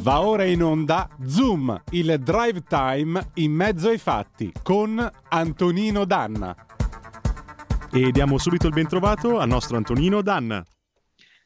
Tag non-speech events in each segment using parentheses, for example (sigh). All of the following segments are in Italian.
Va ora in onda Zoom, il drive time in mezzo ai fatti con Antonino Danna. E diamo subito il bentrovato al nostro Antonino Danna.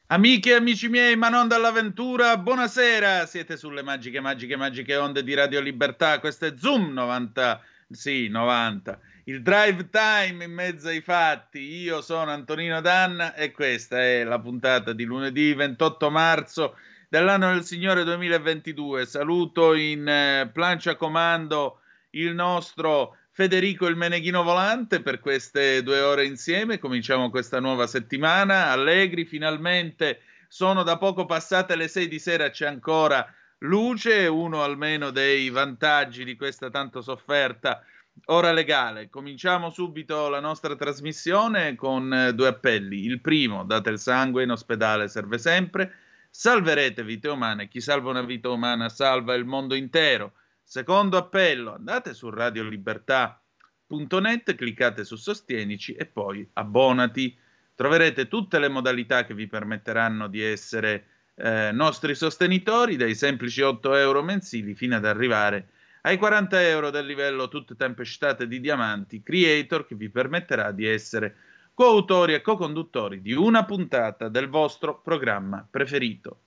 Amiche e amici miei, ma non dall'avventura, buonasera! Siete sulle magiche, magiche, magiche onde di Radio Libertà. Questo è Zoom 90, sì, 90. Il drive time in mezzo ai fatti. Io sono Antonino Danna e questa è la puntata di lunedì 28 marzo dell'anno del Signore 2022. Saluto in eh, plancia comando il nostro Federico il Meneghino Volante per queste due ore insieme. Cominciamo questa nuova settimana. Allegri, finalmente sono da poco passate le sei di sera, c'è ancora luce, uno almeno dei vantaggi di questa tanto sofferta ora legale. Cominciamo subito la nostra trasmissione con eh, due appelli. Il primo, date il sangue in ospedale, serve sempre. Salverete vite umane. Chi salva una vita umana salva il mondo intero. Secondo appello, andate su radiolibertà.net, cliccate su Sostienici e poi abbonati. Troverete tutte le modalità che vi permetteranno di essere eh, nostri sostenitori, dai semplici 8 euro mensili fino ad arrivare ai 40 euro del livello tutte tempestate di diamanti creator che vi permetterà di essere coautori e co-conduttori di una puntata del vostro programma preferito.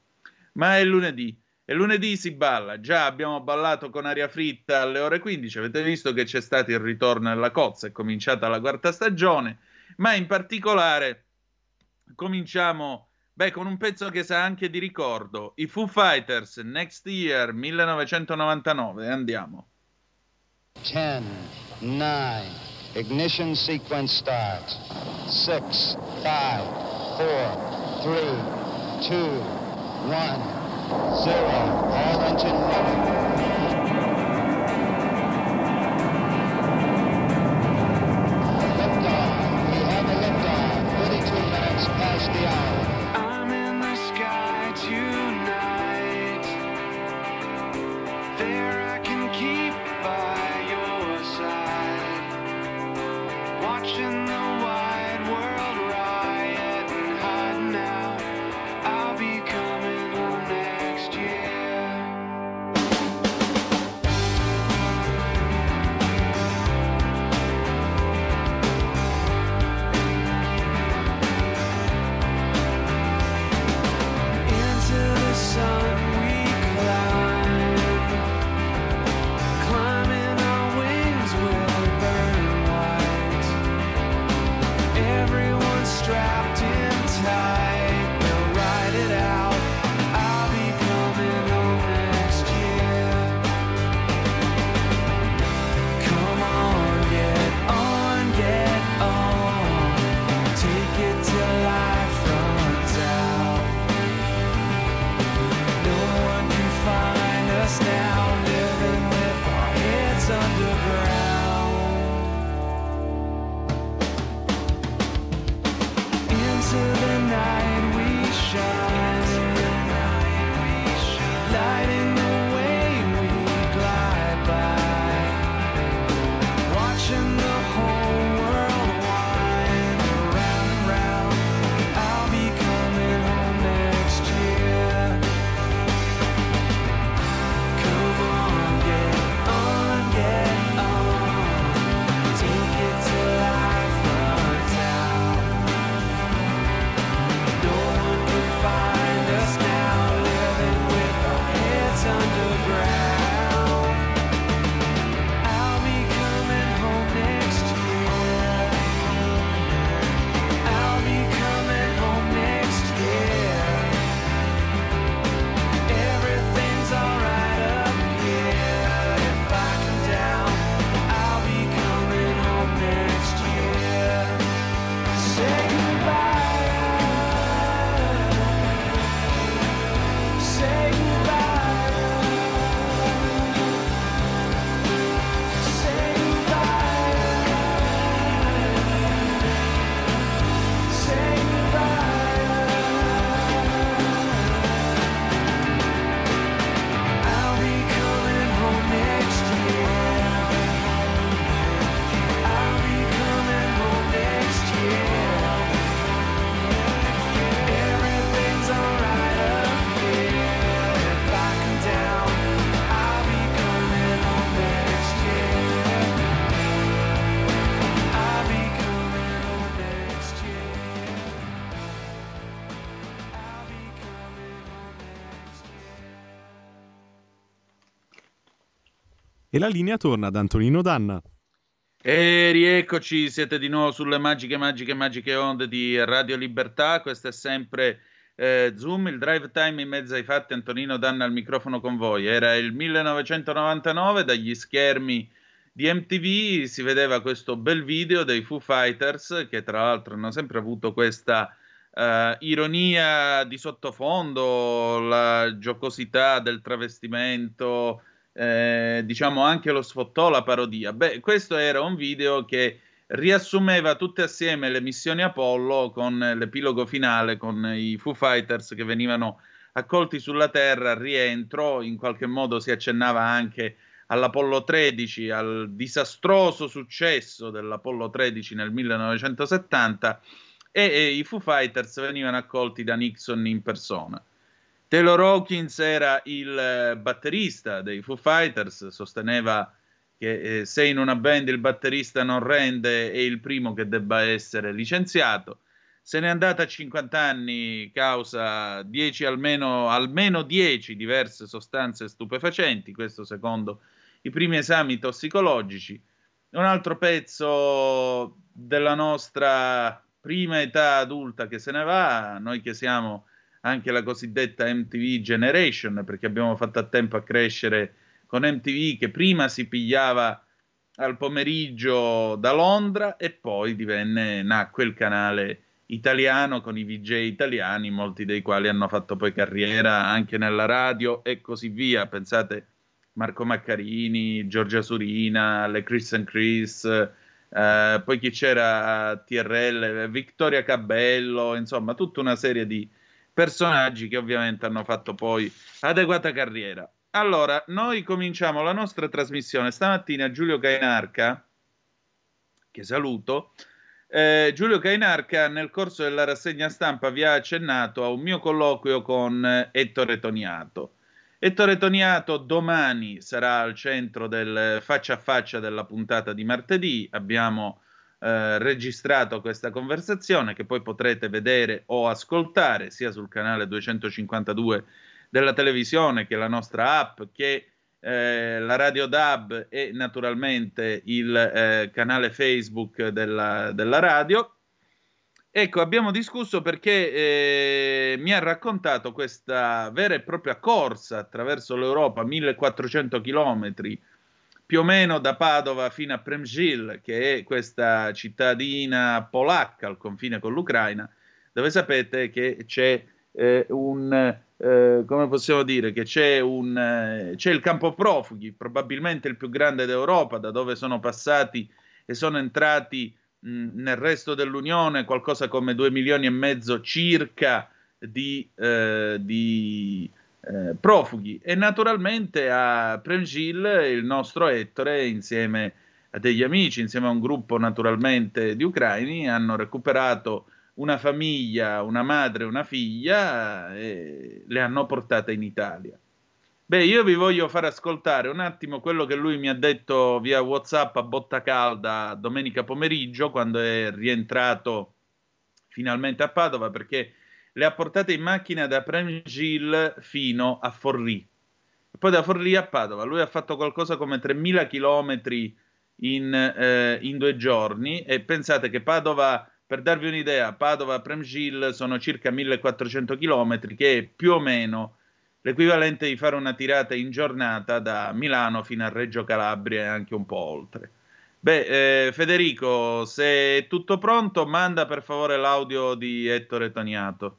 Ma è lunedì e lunedì si balla, già abbiamo ballato con aria fritta alle ore 15, avete visto che c'è stato il ritorno alla cozza, è cominciata la quarta stagione, ma in particolare cominciamo beh, con un pezzo che sa anche di ricordo, i Foo Fighters, Next Year 1999, andiamo. 10, 9, Ignition sequence starts. Six, five, four, three, two, one, zero. All engine running. La linea torna ad Antonino Danna. E rieccoci, siete di nuovo sulle magiche, magiche, magiche onde di Radio Libertà. Questo è sempre eh, Zoom, il drive time in mezzo ai fatti. Antonino Danna al microfono con voi. Era il 1999, dagli schermi di MTV si vedeva questo bel video dei Foo Fighters, che tra l'altro hanno sempre avuto questa eh, ironia di sottofondo, la giocosità del travestimento eh, diciamo anche lo sfottò la parodia. Beh, questo era un video che riassumeva tutte assieme le missioni Apollo con l'epilogo finale con i Foo Fighters che venivano accolti sulla Terra al rientro, in qualche modo si accennava anche all'Apollo 13, al disastroso successo dell'Apollo 13 nel 1970 e, e i Foo Fighters venivano accolti da Nixon in persona. Taylor Hawkins era il eh, batterista dei Foo Fighters, sosteneva che eh, se in una band il batterista non rende è il primo che debba essere licenziato. Se n'è andata a 50 anni causa 10 almeno, almeno 10 diverse sostanze stupefacenti, questo secondo i primi esami tossicologici. Un altro pezzo della nostra prima età adulta che se ne va, noi che siamo anche la cosiddetta MTV Generation, perché abbiamo fatto a tempo a crescere con MTV che prima si pigliava al pomeriggio da Londra e poi divenne, nacque il canale italiano con i VJ italiani, molti dei quali hanno fatto poi carriera anche nella radio e così via. Pensate Marco Maccarini, Giorgia Surina, le Chris and Chris, eh, poi chi c'era a TRL, Vittoria Cabello, insomma tutta una serie di personaggi che ovviamente hanno fatto poi adeguata carriera. Allora, noi cominciamo la nostra trasmissione stamattina. Giulio Cainarca, che saluto, eh, Giulio Cainarca nel corso della rassegna stampa vi ha accennato a un mio colloquio con Ettore Toniato. Ettore Toniato domani sarà al centro del faccia a faccia della puntata di martedì. Abbiamo eh, registrato questa conversazione che poi potrete vedere o ascoltare sia sul canale 252 della televisione che la nostra app che eh, la Radio DAB e naturalmente il eh, canale Facebook della, della, radio. Ecco, abbiamo discusso perché eh, mi ha raccontato questa vera e propria corsa attraverso l'Europa, 1400 chilometri, più o meno da Padova fino a Premžil, che è questa cittadina polacca al confine con l'Ucraina, dove sapete che c'è eh, un, eh, come possiamo dire, che c'è, un, eh, c'è il campo profughi, probabilmente il più grande d'Europa, da dove sono passati e sono entrati mh, nel resto dell'Unione qualcosa come 2 milioni e mezzo circa di, eh, di eh, profughi e naturalmente a Premgil il nostro Ettore insieme a degli amici, insieme a un gruppo naturalmente di ucraini, hanno recuperato una famiglia, una madre e una figlia e le hanno portate in Italia. Beh, io vi voglio far ascoltare un attimo quello che lui mi ha detto via WhatsApp a botta calda domenica pomeriggio quando è rientrato finalmente a Padova perché le ha portate in macchina da Premgil fino a Forlì. Poi da Forlì a Padova. Lui ha fatto qualcosa come 3.000 chilometri in, eh, in due giorni e pensate che Padova, per darvi un'idea, Padova-Premgil sono circa 1.400 chilometri, che è più o meno l'equivalente di fare una tirata in giornata da Milano fino a Reggio Calabria e anche un po' oltre. Beh, eh, Federico, se è tutto pronto, manda per favore l'audio di Ettore Toniato.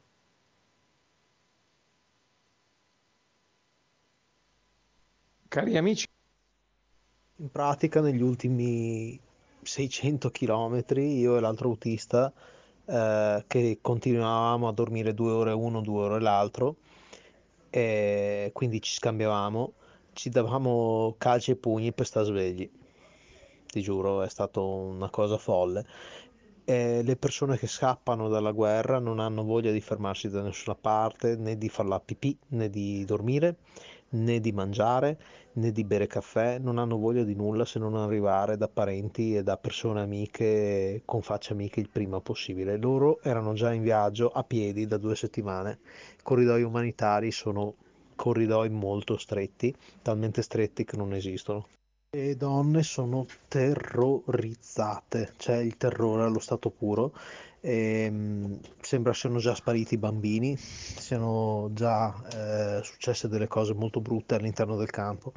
Cari amici, in pratica negli ultimi 600 km io e l'altro autista eh, che continuavamo a dormire due ore uno, due ore l'altro e quindi ci scambiavamo, ci davamo calci e pugni per stare svegli. Ti giuro, è stata una cosa folle. E le persone che scappano dalla guerra non hanno voglia di fermarsi da nessuna parte, né di fare la pipì, né di dormire né di mangiare né di bere caffè, non hanno voglia di nulla se non arrivare da parenti e da persone amiche con facce amiche il prima possibile. Loro erano già in viaggio a piedi da due settimane. I corridoi umanitari sono corridoi molto stretti, talmente stretti che non esistono. Le donne sono terrorizzate, cioè il terrore allo stato puro. Ehm, sembra siano già spariti i bambini, siano già eh, successe delle cose molto brutte all'interno del campo.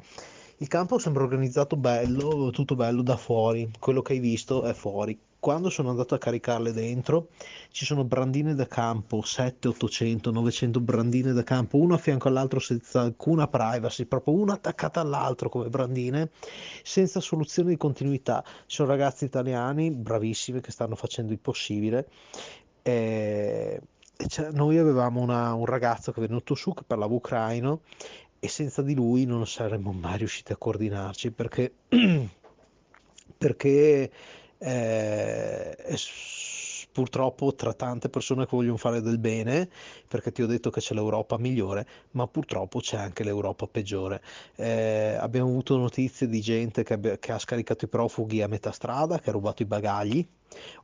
Il campo sembra organizzato bello, tutto bello da fuori, quello che hai visto è fuori. Quando sono andato a caricarle dentro, ci sono brandine da campo, 7, 800, 900 brandine da campo, uno a fianco all'altro senza alcuna privacy, proprio una attaccata all'altro come brandine, senza soluzione di continuità. Ci sono ragazzi italiani bravissimi che stanno facendo il possibile. E... e c'è- noi avevamo una- un ragazzo che è venuto su che parlava ucraino e senza di lui non saremmo mai riusciti a coordinarci perché, (clears throat) perché eh, purtroppo tra tante persone che vogliono fare del bene, perché ti ho detto che c'è l'Europa migliore, ma purtroppo c'è anche l'Europa peggiore. Eh, abbiamo avuto notizie di gente che, abbia- che ha scaricato i profughi a metà strada, che ha rubato i bagagli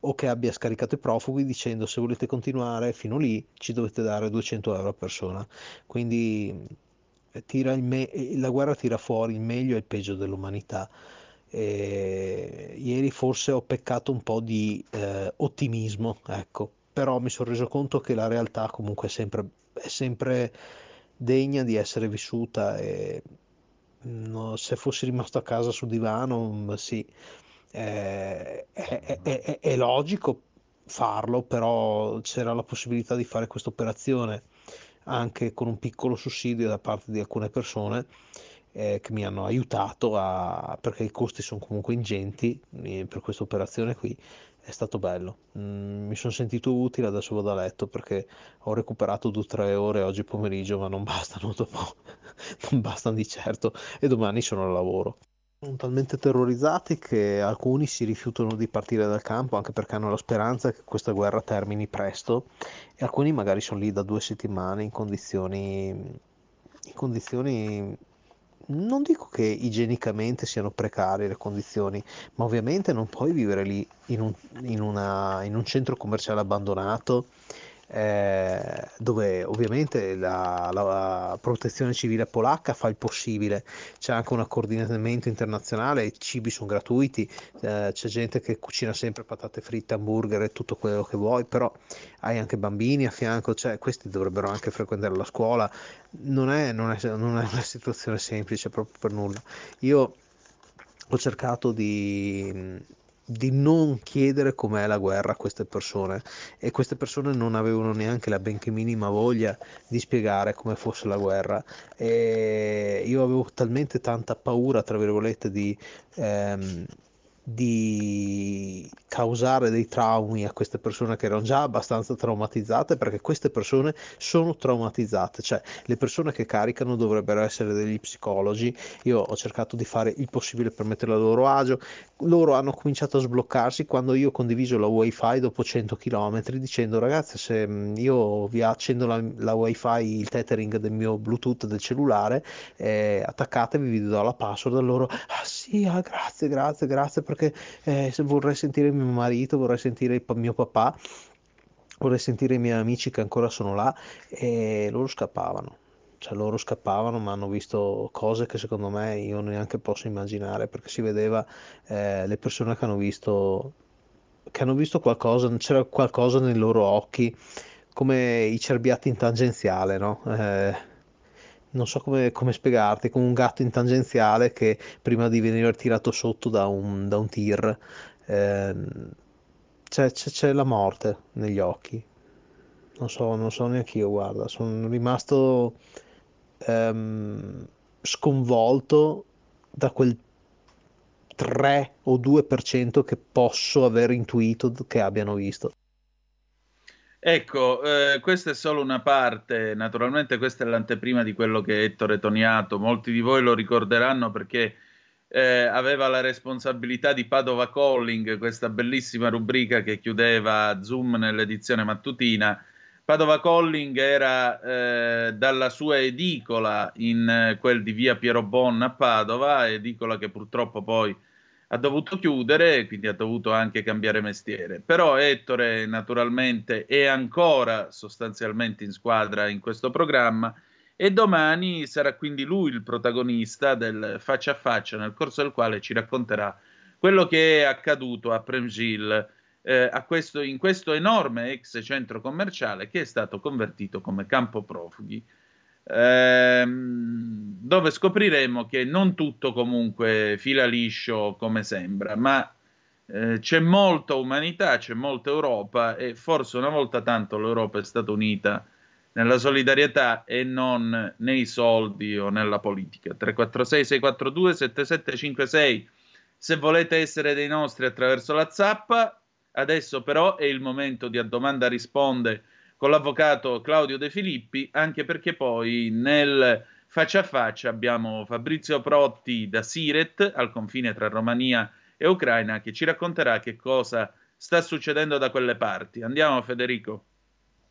o che abbia scaricato i profughi dicendo se volete continuare fino lì ci dovete dare 200 euro a persona. Quindi eh, me- eh, la guerra tira fuori il meglio e il peggio dell'umanità. E ieri forse ho peccato un po' di eh, ottimismo, ecco, però mi sono reso conto che la realtà comunque è sempre, è sempre degna di essere vissuta e no, se fossi rimasto a casa sul divano, mm, sì, eh, è- è- è logico farlo, però c'era la possibilità di fare questa operazione anche con un piccolo sussidio da parte di alcune persone eh, che mi hanno aiutato a, perché i costi sono comunque ingenti per questa operazione qui. È stato bello. Mm, mi sono sentito utile, adesso vado a letto perché ho recuperato 2-3 ore oggi pomeriggio, ma non bastano (laughs) dopo, non bastano di certo e domani sono al lavoro. Sono talmente terrorizzati che alcuni si rifiutano di partire dal campo anche perché hanno la speranza che questa guerra termini presto e alcuni magari sono lì da due settimane in condizioni, in condizioni non dico che igienicamente siano precarie le condizioni, ma ovviamente non puoi vivere lì in un, in una- in un centro commerciale abbandonato eh, dove ovviamente la, la protezione civile polacca fa il possibile, c'è anche un coordinamento internazionale, i cibi sono gratuiti, eh, c'è gente che cucina sempre patate fritte, hamburger e tutto quello che vuoi, però hai anche bambini a fianco, cioè questi dovrebbero anche frequentare la scuola, non è, non è- non è una situazione semplice proprio per nulla. Io ho cercato di, di non chiedere com'è la guerra a queste persone. E queste persone non avevano neanche la benché minima voglia di spiegare come fosse la guerra. E io avevo talmente tanta paura, tra virgolette, di, ehm, di causare dei traumi a queste persone che erano già abbastanza traumatizzate perché queste persone sono traumatizzate, cioè le persone che caricano dovrebbero essere degli psicologi. Io ho cercato di fare il possibile per metterla a loro agio. Loro hanno cominciato a sbloccarsi quando io ho condiviso la wifi dopo 100 km dicendo ragazzi se mm, io vi accendo la, la wifi, il tethering del mio bluetooth del cellulare, eh, attaccatevi, vi do la password. E loro, ah sì, ah, grazie, grazie, grazie perché eh, se vorrei sentire mio marito, vorrei sentire mio papà, vorrei sentire i miei amici che ancora sono là e loro scappavano. Cioè loro scappavano, ma hanno visto cose che secondo me io neanche posso immaginare, perché si vedeva eh, le persone che hanno visto, che hanno visto qualcosa, c'era qualcosa nei loro occhi, come i cerbiati in tangenziale, no? Eh, non so come, come spiegarti, come un gatto in tangenziale che prima di venire tirato sotto da un, da un tir, ehm, c'è c'è- c'è la morte negli occhi. Non so, non so neanche io, guarda, sono rimasto ehm, sconvolto da quel 3 o 2% che posso aver intuito che abbiano visto. Ecco, eh, questa è solo una parte, naturalmente questa è l'anteprima di quello che è Ettore Toniato, molti di voi lo ricorderanno perché eh, aveva la responsabilità di Padova Calling, questa bellissima rubrica che chiudeva Zoom nell'edizione mattutina. Padova Calling era eh, dalla sua edicola in eh, quel di via Piero Bonna a Padova, edicola che purtroppo poi ha dovuto chiudere, quindi ha dovuto anche cambiare mestiere. Però Ettore naturalmente è ancora sostanzialmente in squadra in questo programma e domani sarà quindi lui il protagonista del faccia a faccia nel corso del quale ci racconterà quello che è accaduto a Premgil eh, a questo, in questo enorme ex centro commerciale che è stato convertito come campo profughi ehm, dove scopriremo che non tutto comunque fila liscio come sembra, ma eh, c'è molta umanità, c'è molta Europa e forse una volta tanto l'Europa è stata unita nella solidarietà e non nei soldi o nella politica. 346 642 7756 se volete essere dei nostri attraverso la zappa. Adesso però è il momento di a domanda risponde con l'avvocato Claudio De Filippi, anche perché poi nel faccia a faccia abbiamo Fabrizio Protti da Siret, al confine tra Romania e Ucraina, che ci racconterà che cosa sta succedendo da quelle parti. Andiamo Federico.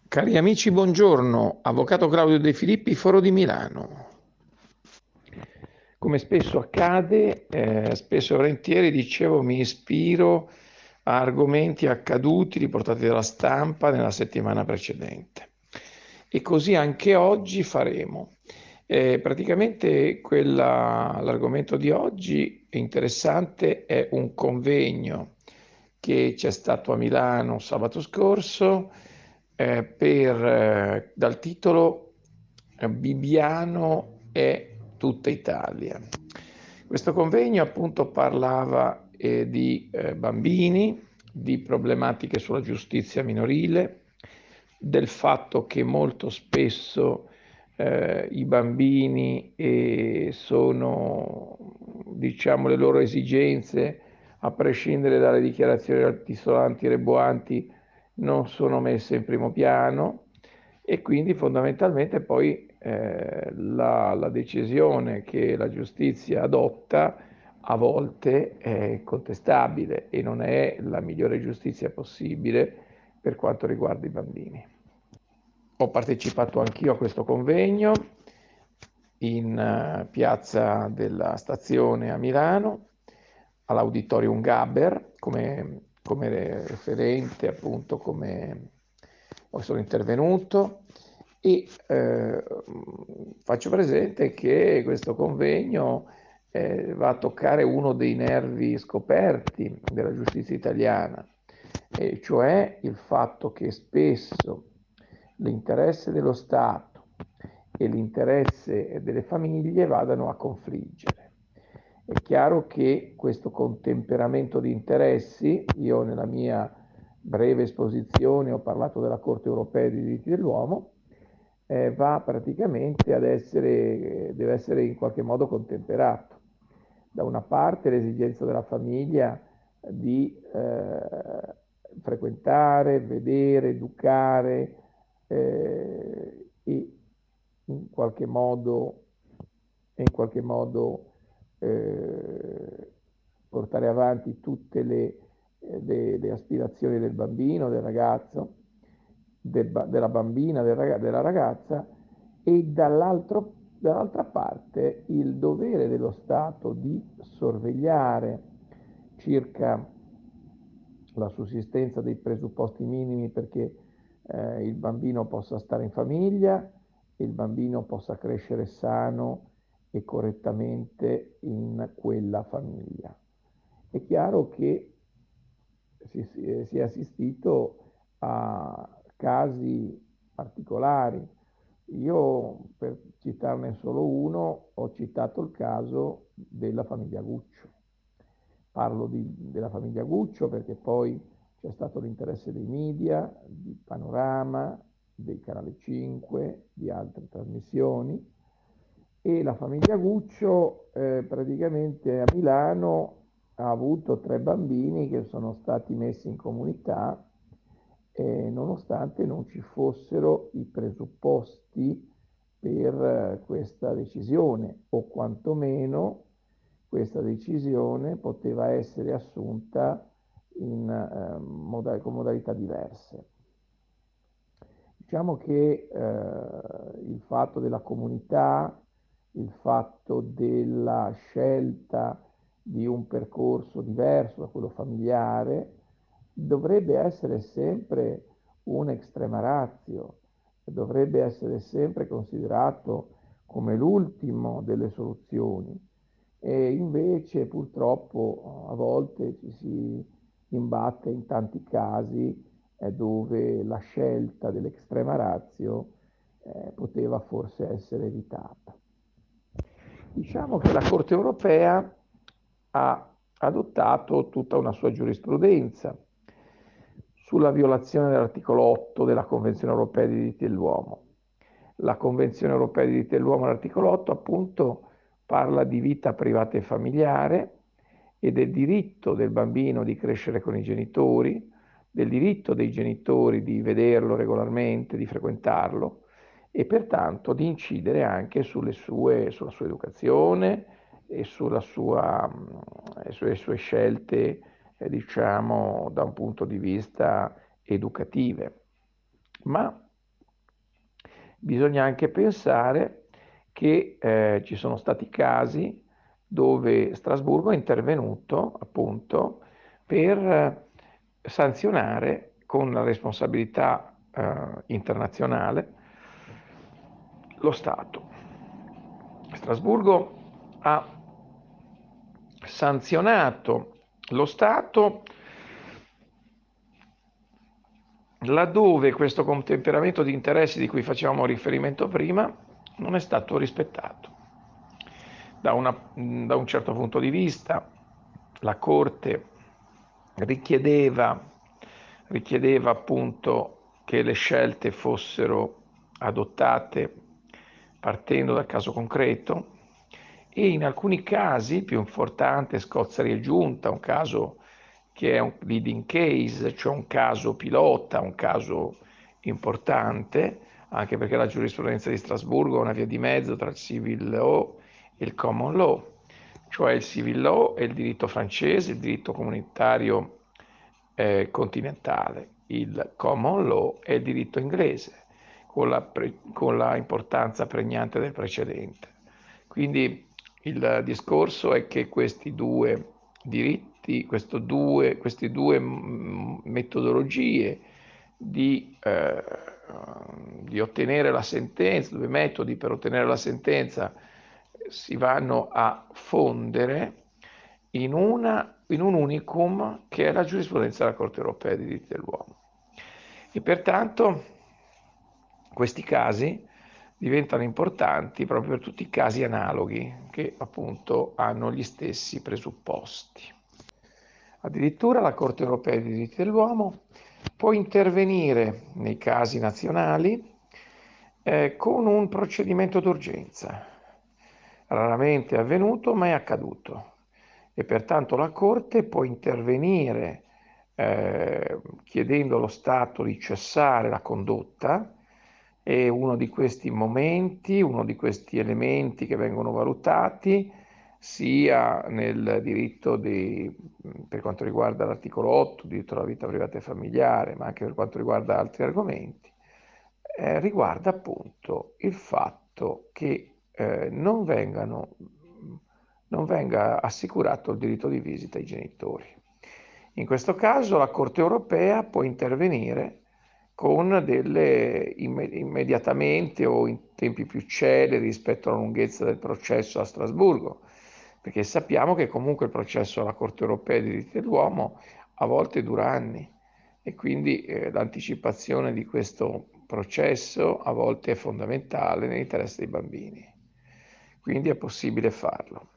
Cari amici, buongiorno. Avvocato Claudio De Filippi, Foro di Milano. Come spesso accade, eh, spesso e volentieri dicevo mi ispiro a argomenti accaduti riportati dalla stampa nella settimana precedente. E così anche oggi faremo. Eh, praticamente quella, l'argomento di oggi è interessante, è un convegno che c'è stato a Milano sabato scorso eh, per, eh, dal titolo Bibiano è tutta Italia. Questo convegno appunto parlava eh, di eh, bambini, di problematiche sulla giustizia minorile, del fatto che molto spesso eh, i bambini eh, sono, diciamo, le loro esigenze, a prescindere dalle dichiarazioni altisolanti e reboanti, non sono messe in primo piano e quindi fondamentalmente poi eh, la, la decisione che la giustizia adotta a volte è contestabile e non è la migliore giustizia possibile per quanto riguarda i bambini. Ho partecipato anch'io a questo convegno in uh, piazza della stazione a Milano, all'Auditorium Gaber, come, come referente, appunto, come sono intervenuto e eh, faccio presente che questo convegno eh, va a toccare uno dei nervi scoperti della giustizia italiana, e cioè il fatto che spesso l'interesse dello Stato e l'interesse delle famiglie vadano a confliggere. È chiaro che questo contemperamento di interessi, io nella mia breve esposizione ho parlato della Corte europea dei diritti dell'uomo, eh, va praticamente ad essere, deve essere in qualche modo contemperato da una parte l'esigenza della famiglia di eh, frequentare, vedere, educare eh, e in qualche modo, in qualche modo eh, portare avanti tutte le, le, le, aspirazioni del bambino, del ragazzo, del, della bambina, del, della ragazza e dall'altro dall'altra parte il dovere dello Stato di sorvegliare circa la sussistenza dei presupposti minimi perché eh, il bambino possa stare in famiglia, il bambino possa crescere sano e correttamente in quella famiglia. È chiaro che si, si, è assistito a casi particolari, io, per citarne solo uno, ho citato il caso della famiglia Guccio. Parlo di, della famiglia Guccio perché poi c'è stato l'interesse dei media, di Panorama, del Canale 5, di altre trasmissioni e la famiglia Guccio eh, praticamente a Milano ha avuto tre bambini che sono stati messi in comunità eh, nonostante non ci fossero i presupposti per eh, questa decisione o quantomeno questa decisione poteva essere assunta in, eh, moda- con modalità diverse. Diciamo che eh, il fatto della comunità, il fatto della scelta di un percorso diverso da quello familiare, dovrebbe essere sempre un extrema ratio, dovrebbe essere sempre considerato come l'ultimo delle soluzioni e invece purtroppo a volte ci si imbatte in tanti casi eh, dove la scelta dell'estrema razio eh, poteva forse essere evitata. Diciamo che la Corte europea ha adottato tutta una sua giurisprudenza sulla violazione dell'articolo 8 della Convenzione europea dei diritti dell'uomo. La Convenzione europea dei diritti dell'uomo, l'articolo 8, appunto, parla di vita privata e familiare e del diritto del bambino di crescere con i genitori, del diritto dei genitori di vederlo regolarmente, di frequentarlo e pertanto di incidere anche sue, sulla sua educazione e sulla sua, sulle sue scelte eh, diciamo, da un punto di vista educative. Ma bisogna anche pensare che eh, ci sono stati casi dove Strasburgo è intervenuto appunto per sanzionare con la responsabilità eh, internazionale lo Stato. Strasburgo ha sanzionato lo Stato laddove questo contemperamento di interessi di cui facevamo riferimento prima non è stato rispettato. Da, una, da un certo punto di vista la Corte richiedeva, richiedeva appunto che le scelte fossero adottate partendo dal caso concreto e in alcuni casi, più importante, Scozia riaggiunta, un caso che è un leading case, cioè un caso pilota, un caso importante, anche perché la giurisprudenza di Strasburgo è una via di mezzo tra il civil law e il common law, cioè il civil law è il diritto francese, il diritto comunitario eh, continentale, il common law è il diritto inglese, con la, pre- con la importanza pregnante del precedente. Quindi il discorso è che questi due diritti, due, queste due metodologie di, eh, di, ottenere la sentenza, due metodi per ottenere la sentenza si vanno a fondere in, una, in un unicum che è la giurisprudenza della Corte europea dei diritti dell'uomo. E pertanto questi casi diventano importanti proprio per tutti i casi analoghi che appunto hanno gli stessi presupposti. Addirittura la Corte europea dei diritti dell'uomo può intervenire nei casi nazionali eh, con un procedimento d'urgenza. Raramente è avvenuto, ma è accaduto. E pertanto la Corte può intervenire eh, chiedendo allo Stato di cessare la condotta e uno di questi momenti, uno di questi elementi che vengono valutati sia nel diritto di, per quanto riguarda l'articolo 8, diritto alla vita privata e familiare, ma anche per quanto riguarda altri argomenti, eh, riguarda appunto il fatto che eh, non, vengano, non venga assicurato il diritto di visita ai genitori. In questo caso la Corte europea può intervenire con delle immediatamente o in tempi più celeri rispetto alla lunghezza del processo a Strasburgo, perché sappiamo che comunque il processo alla Corte europea dei diritti dell'uomo a volte dura anni e quindi eh, l'anticipazione di questo processo a volte è fondamentale nell'interesse dei bambini. Quindi è possibile farlo.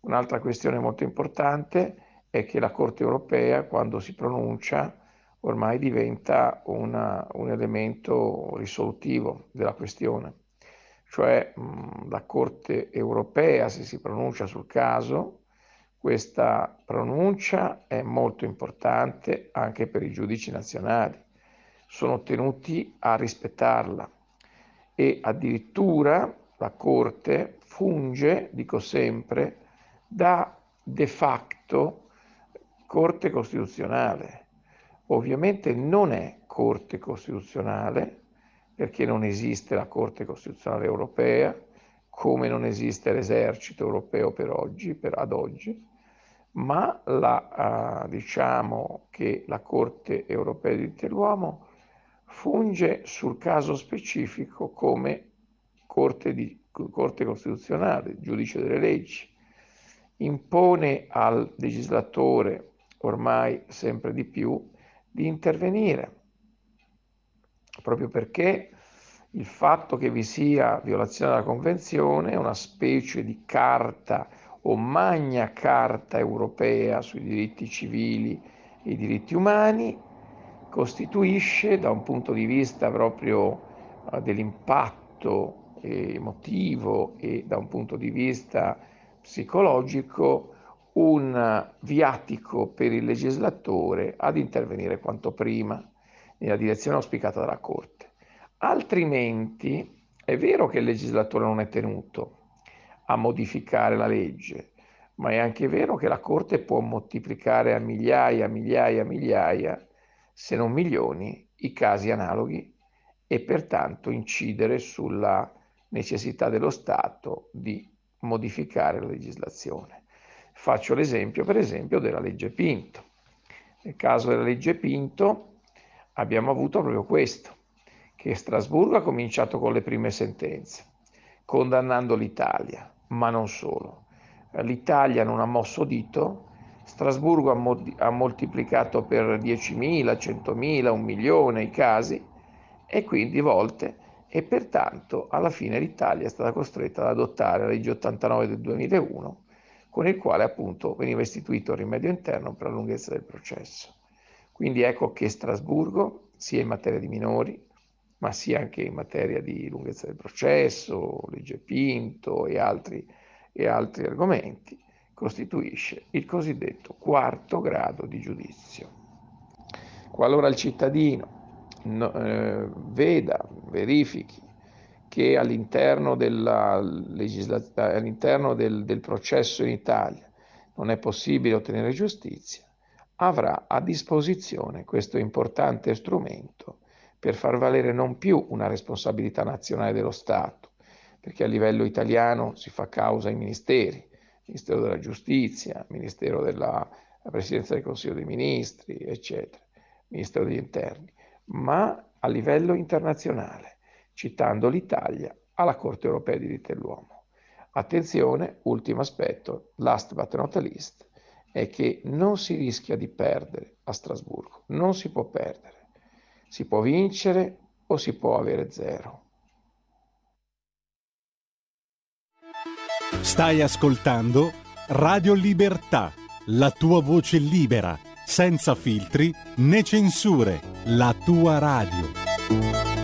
Un'altra questione molto importante è che la Corte europea, quando si pronuncia, ormai diventa una, un elemento risolutivo della questione. Cioè mh, la Corte europea, se si pronuncia sul caso, questa pronuncia è molto importante anche per i giudici nazionali. Sono tenuti a rispettarla e addirittura la Corte funge, dico sempre, da de facto Corte Costituzionale Ovviamente non è Corte Costituzionale, perché non esiste la Corte Costituzionale europea, come non esiste l'esercito europeo per oggi, per ad oggi, ma la, uh, diciamo che la Corte europea dei diritti dell'uomo funge sul caso specifico come Corte di Corte Costituzionale, giudice delle leggi, impone al legislatore ormai sempre di più di intervenire, proprio perché il fatto che vi sia violazione della Convenzione una specie di carta o magna carta europea sui diritti civili e i diritti umani, costituisce da un punto di vista proprio uh, dell'impatto emotivo e da un punto di vista psicologico un viatico per il legislatore ad intervenire quanto prima nella direzione auspicata dalla Corte. Altrimenti è vero che il legislatore non è tenuto a modificare la legge, ma è anche vero che la Corte può moltiplicare a migliaia, migliaia, migliaia, se non milioni, i casi analoghi e pertanto incidere sulla necessità dello Stato di modificare la legislazione. Faccio l'esempio, per esempio, della legge Pinto. Nel caso della legge Pinto abbiamo avuto proprio questo, che Strasburgo ha cominciato con le prime sentenze, condannando l'Italia, ma non solo. L'Italia non ha mosso dito, Strasburgo ha, mo- ha moltiplicato per 10.000, 100.000, un milione i casi e quindi volte e pertanto alla fine l'Italia è stata costretta ad adottare la legge 89 del 2001 con il quale appunto veniva istituito il rimedio interno per la lunghezza del processo. Quindi ecco che Strasburgo, sia in materia di minori, ma sia anche in materia di lunghezza del processo, legge Pinto e altri, e altri argomenti, costituisce il cosiddetto quarto grado di giudizio. Qualora il cittadino no, eh, veda, verifichi che all'interno, legisla- all'interno del, del processo in Italia non è possibile ottenere giustizia, avrà a disposizione questo importante strumento per far valere non più una responsabilità nazionale dello Stato, perché a livello italiano si fa causa ai ministeri, Ministero della Giustizia, Ministero della Presidenza del Consiglio dei Ministri, eccetera, Ministero degli Interni, ma a livello internazionale citando l'Italia alla Corte europea dei diritti dell'uomo. Attenzione, ultimo aspetto, last but not least, è che non si rischia di perdere a Strasburgo, non si può perdere, si può vincere o si può avere zero. Stai ascoltando Radio Libertà, la tua voce libera, senza filtri né censure, la tua radio.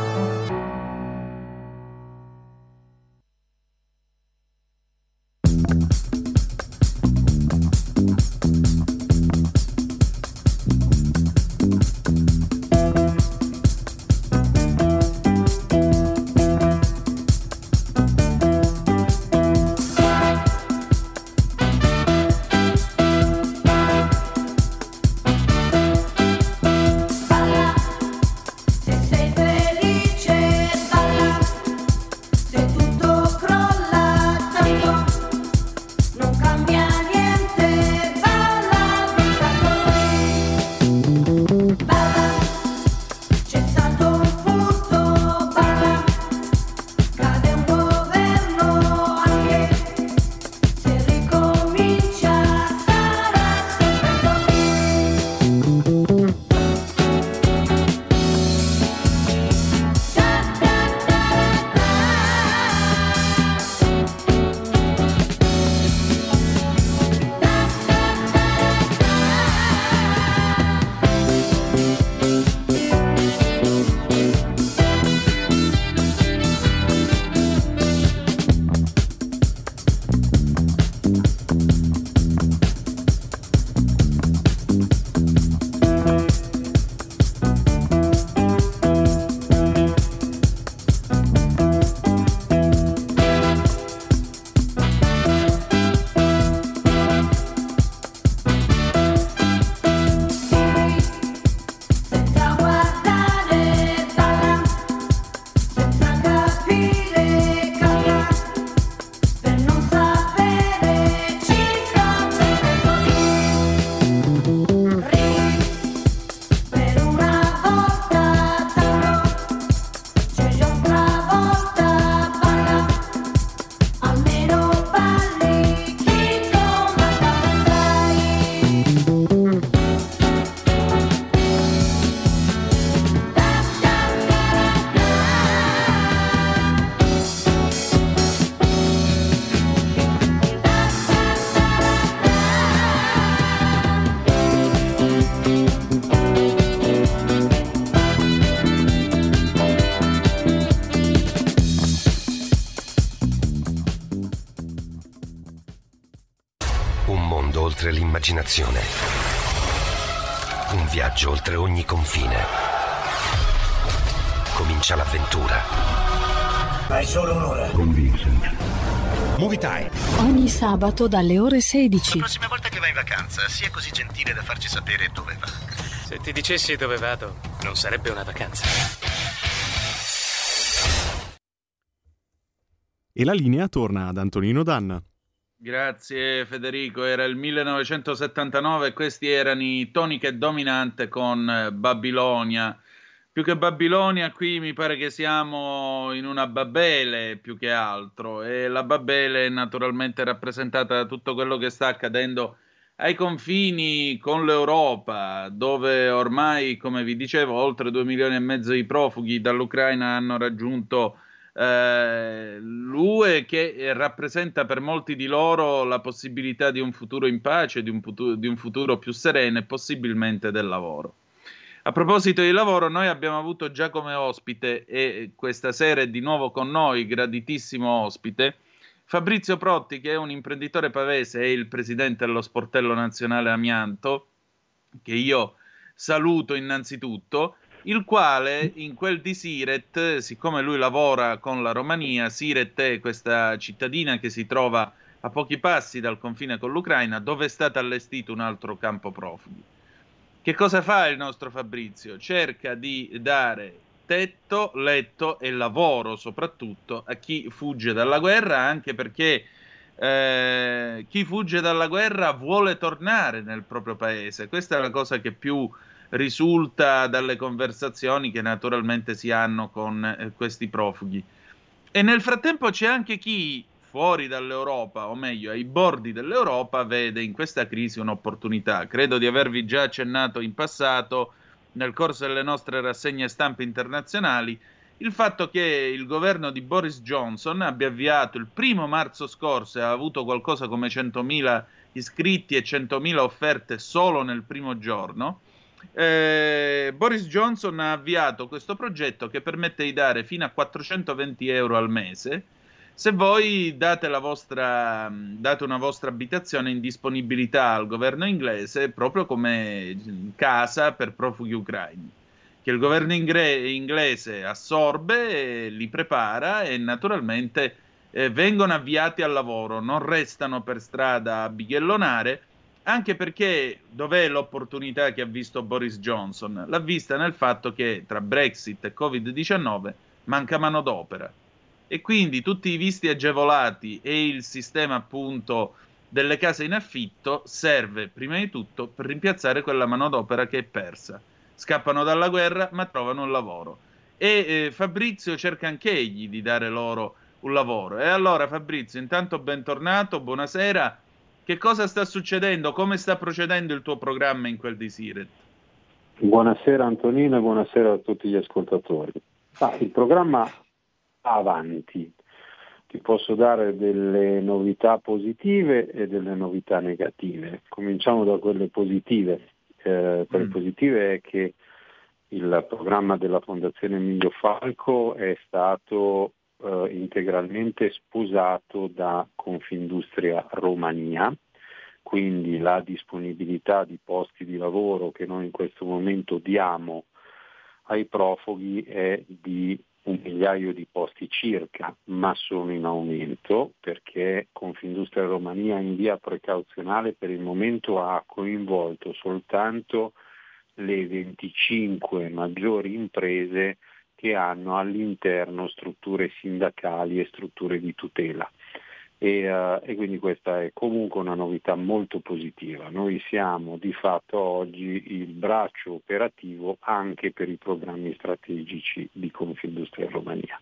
Oltre ogni confine. Comincia l'avventura. Hai solo un'ora. Con Vincent. Movie Time. Ogni sabato dalle ore 16. La prossima volta che vai in vacanza, sia così gentile da farci sapere dove va. Se ti dicessi dove vado, non sarebbe una vacanza. E la linea torna ad Antonino Danna. Grazie Federico, era il 1979 e questi erano i Tonica e Dominante con eh, Babilonia. Più che Babilonia qui mi pare che siamo in una Babele più che altro e la Babele è naturalmente rappresentata da tutto quello che sta accadendo ai confini con l'Europa, dove ormai, come vi dicevo, oltre 2 milioni e mezzo di profughi dall'Ucraina hanno raggiunto eh, l'UE che rappresenta per molti di loro la possibilità di un futuro in pace, di un futuro, di un futuro più sereno e possibilmente del lavoro. A proposito di lavoro, noi abbiamo avuto già come ospite e questa sera è di nuovo con noi, graditissimo ospite, Fabrizio Protti, che è un imprenditore pavese e il presidente dello Sportello Nazionale Amianto, che io saluto innanzitutto, il quale in quel di Siret, siccome lui lavora con la Romania, Siret è questa cittadina che si trova a pochi passi dal confine con l'Ucraina, dove è stato allestito un altro campo profughi. Che cosa fa il nostro Fabrizio? Cerca di dare tetto, letto e lavoro soprattutto a chi fugge dalla guerra, anche perché eh, chi fugge dalla guerra vuole tornare nel proprio paese. Questa è la cosa che più risulta dalle conversazioni che naturalmente si hanno con eh, questi profughi. E nel frattempo c'è anche chi fuori dall'Europa, o meglio ai bordi dell'Europa, vede in questa crisi un'opportunità. Credo di avervi già accennato in passato, nel corso delle nostre rassegne stampe internazionali, il fatto che il governo di Boris Johnson abbia avviato il primo marzo scorso e ha avuto qualcosa come 100.000 iscritti e 100.000 offerte solo nel primo giorno, eh, Boris Johnson ha avviato questo progetto che permette di dare fino a 420 euro al mese. Se voi date, vostra, date una vostra abitazione in disponibilità al governo inglese proprio come casa per profughi ucraini che il governo inglese assorbe, li prepara e naturalmente eh, vengono avviati al lavoro, non restano per strada a bighellonare, anche perché dov'è l'opportunità che ha visto Boris Johnson? L'ha vista nel fatto che tra Brexit e Covid-19 manca manodopera e quindi tutti i visti agevolati e il sistema appunto delle case in affitto serve prima di tutto per rimpiazzare quella manodopera che è persa. Scappano dalla guerra ma trovano un lavoro e eh, Fabrizio cerca anche egli di dare loro un lavoro. E allora Fabrizio, intanto bentornato, buonasera che cosa sta succedendo? Come sta procedendo il tuo programma in quel di Siret? Buonasera Antonino e buonasera a tutti gli ascoltatori. Ah, il programma va avanti. Ti posso dare delle novità positive e delle novità negative. Cominciamo da quelle positive. Eh, quelle mm. positive è che il programma della Fondazione Emilio Falco è stato eh, integralmente sposato da Confindustria Romania, quindi la disponibilità di posti di lavoro che noi in questo momento diamo ai profughi è di un migliaio di posti circa, ma sono in aumento perché Confindustria Romania in via precauzionale per il momento ha coinvolto soltanto le 25 maggiori imprese che hanno all'interno strutture sindacali e strutture di tutela. E, uh, e, quindi questa è comunque una novità molto positiva. Noi siamo di fatto oggi il braccio operativo anche per i programmi strategici di Confindustria Romania.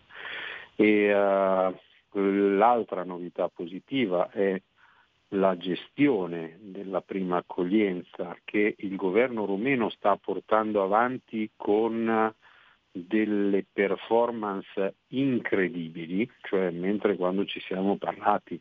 E, uh, l'altra novità positiva è la gestione della prima accoglienza che il governo rumeno sta portando avanti con delle performance incredibili, cioè mentre quando ci siamo parlati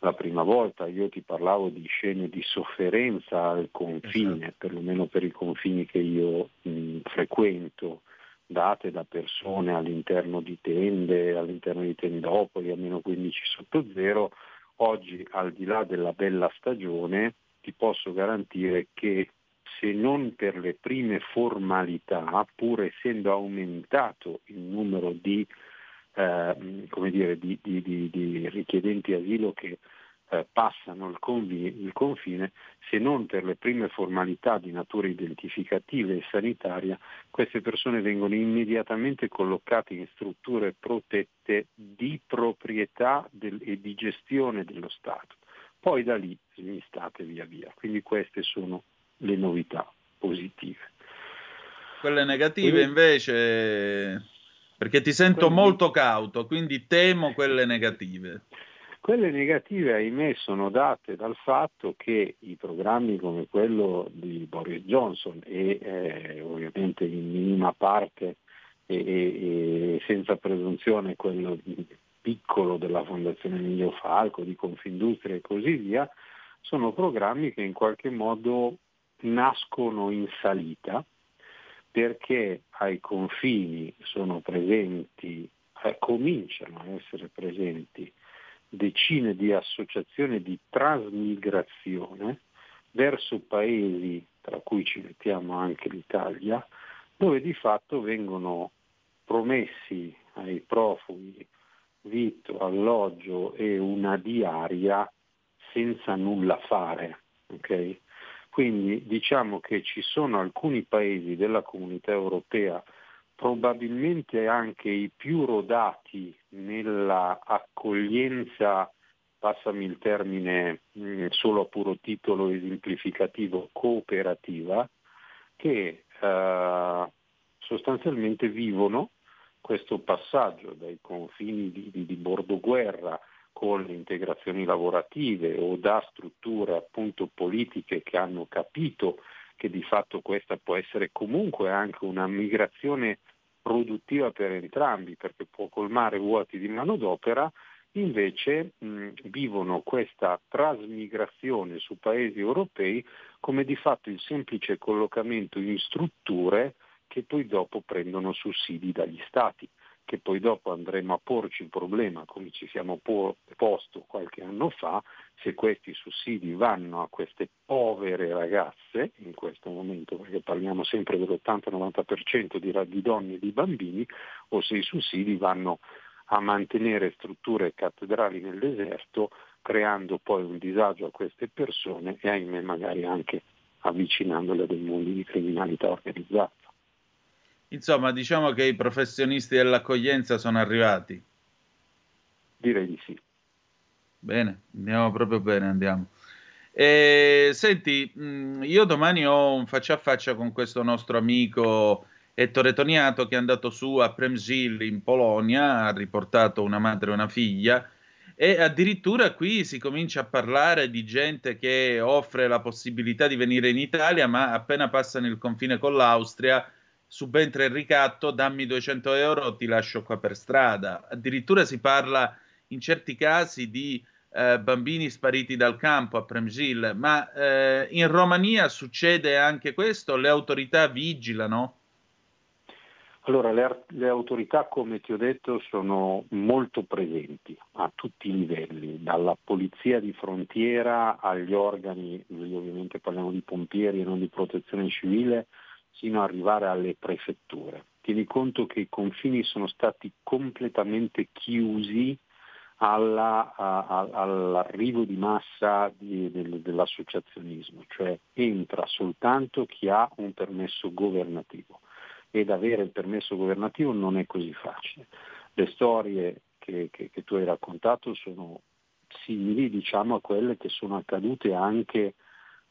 la prima volta io ti parlavo di scene di sofferenza al confine, esatto. perlomeno per i confini che io mh, frequento, date da persone all'interno di tende, all'interno di tendopoli a meno 15 sotto zero, oggi al di là della bella stagione ti posso garantire che se non per le prime formalità, pur essendo aumentato il numero di, eh, dire, di, di, di, di richiedenti asilo che eh, passano il, convi- il, confine, se non per le prime formalità di natura identificativa e sanitaria, queste persone vengono immediatamente collocate in strutture protette di proprietà del- e di gestione dello Stato. Poi da lì smistate via via. Quindi queste sono le novità positive. Quelle negative invece, perché ti sento Quelle- molto cauto, quindi temo quelle negative. Quelle negative, ahimè, sono date dal fatto che i programmi come quello di Boris Johnson e eh, ovviamente in minima parte e, e- e senza presunzione quello di- piccolo della Fondazione Emilio Falco, di Confindustria e così via, sono programmi che in qualche modo nascono in salita perché ai confini sono presenti, eh, cominciano a essere presenti decine di associazioni di trasmigrazione verso paesi, tra cui ci mettiamo anche l'Italia, dove di fatto vengono promessi ai profughi vitto, alloggio e una diaria senza nulla fare. ok? Quindi diciamo che ci sono alcuni paesi della comunità europea probabilmente anche i più rodati nella accoglienza, passami il termine mh, solo a puro titolo esemplificativo, cooperativa, che eh, sostanzialmente vivono questo passaggio dai confini di, di, di bordo guerra con le integrazioni lavorative o da strutture appunto politiche che hanno capito che di fatto questa può essere comunque anche una migrazione produttiva per entrambi perché può colmare vuoti di manodopera, invece mh, vivono questa trasmigrazione su paesi europei come di fatto il semplice collocamento in strutture che poi dopo prendono sussidi dagli stati che poi dopo andremo a porci il problema, come ci siamo po- posto qualche anno fa, se questi sussidi vanno a queste povere ragazze, in questo momento, perché parliamo sempre dell'80-90% di, di donne e di bambini, o se i sussidi vanno a mantenere strutture cattedrali nel deserto, creando poi un disagio a queste persone e ahimè magari anche avvicinandole a dei mondi di criminalità organizzata. Insomma, diciamo che i professionisti dell'accoglienza sono arrivati. Direi di sì. Bene, andiamo proprio bene, andiamo. E, senti, mh, io domani ho un faccia a faccia con questo nostro amico Ettore Toniato che è andato su a Przemyśl in Polonia, ha riportato una madre e una figlia e addirittura qui si comincia a parlare di gente che offre la possibilità di venire in Italia, ma appena passano il confine con l'Austria subentra il ricatto, dammi 200 euro, ti lascio qua per strada. Addirittura si parla in certi casi di eh, bambini spariti dal campo a Przemyśl, ma eh, in Romania succede anche questo? Le autorità vigilano? Allora, le, le, autorità, come ti ho detto, sono molto presenti a tutti i livelli, dalla polizia di frontiera agli organi, noi ovviamente parliamo di pompieri e non di protezione civile, sino ad arrivare alle prefetture. Tieni conto che i confini sono stati completamente chiusi alla, a, all'arrivo di massa di, del, dell'associazionismo, cioè entra soltanto chi ha un permesso governativo ed avere il permesso governativo non è così facile. Le storie che, che, che tu hai raccontato sono simili diciamo, a quelle che sono accadute anche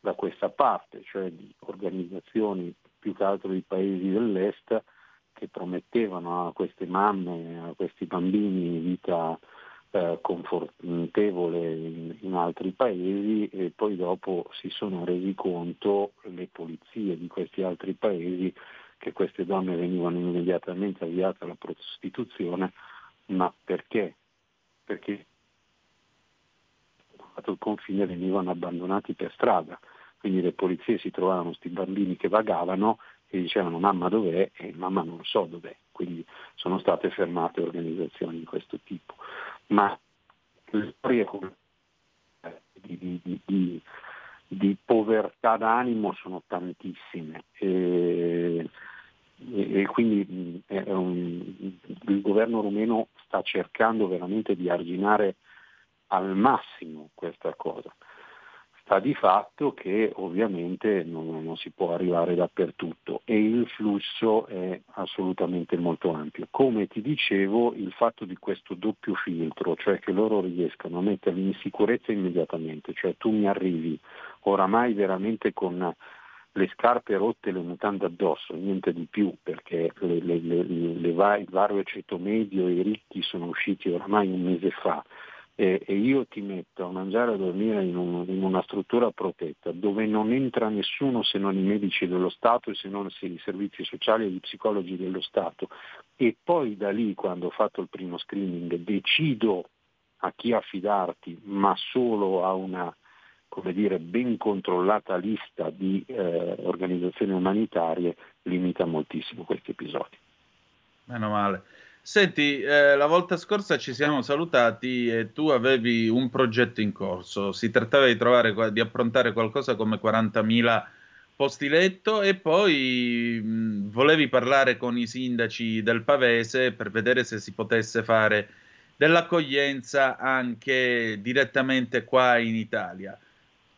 da questa parte, cioè di organizzazioni più che altro di paesi dell'est che promettevano a queste mamme, a questi bambini vita eh, confortevole in, in, altri paesi e poi dopo si sono resi conto le polizie di questi altri paesi che queste donne venivano immediatamente avviate alla prostituzione, ma perché? Perché il confine venivano abbandonati per strada, quindi le polizie si trovavano questi bambini che vagavano e dicevano mamma dov'è e mamma non so dov'è, quindi sono state fermate organizzazioni di questo tipo. Ma le storie di, di, di, di povertà d'animo sono tantissime e, e, quindi mh, un, il governo rumeno sta cercando veramente di arginare al massimo questa cosa. Sta di fatto che ovviamente non, non, si può arrivare dappertutto e il flusso è assolutamente molto ampio. Come ti dicevo, il fatto di questo doppio filtro, cioè che loro riescano a metterli in sicurezza immediatamente, cioè tu mi arrivi oramai veramente con le scarpe rotte le mutande addosso, niente di più, perché le, le, le, il vario ceto medio e i ricchi sono usciti oramai un mese fa e, e io ti metto a mangiare e a dormire in, un, in, una struttura protetta dove non entra nessuno se non i medici dello Stato e se non i servizi sociali e gli psicologi dello Stato e poi da lì quando ho fatto il primo screening decido a chi affidarti ma solo a una come dire, ben controllata lista di eh, organizzazioni umanitarie limita moltissimo questi episodi. Meno male. Senti, eh, la volta scorsa ci siamo salutati e tu avevi un progetto in corso. Si trattava di, trovare, di approntare qualcosa come 40.000 posti letto e poi mh, volevi parlare con i sindaci del Pavese per vedere se si potesse fare dell'accoglienza anche direttamente qua in Italia.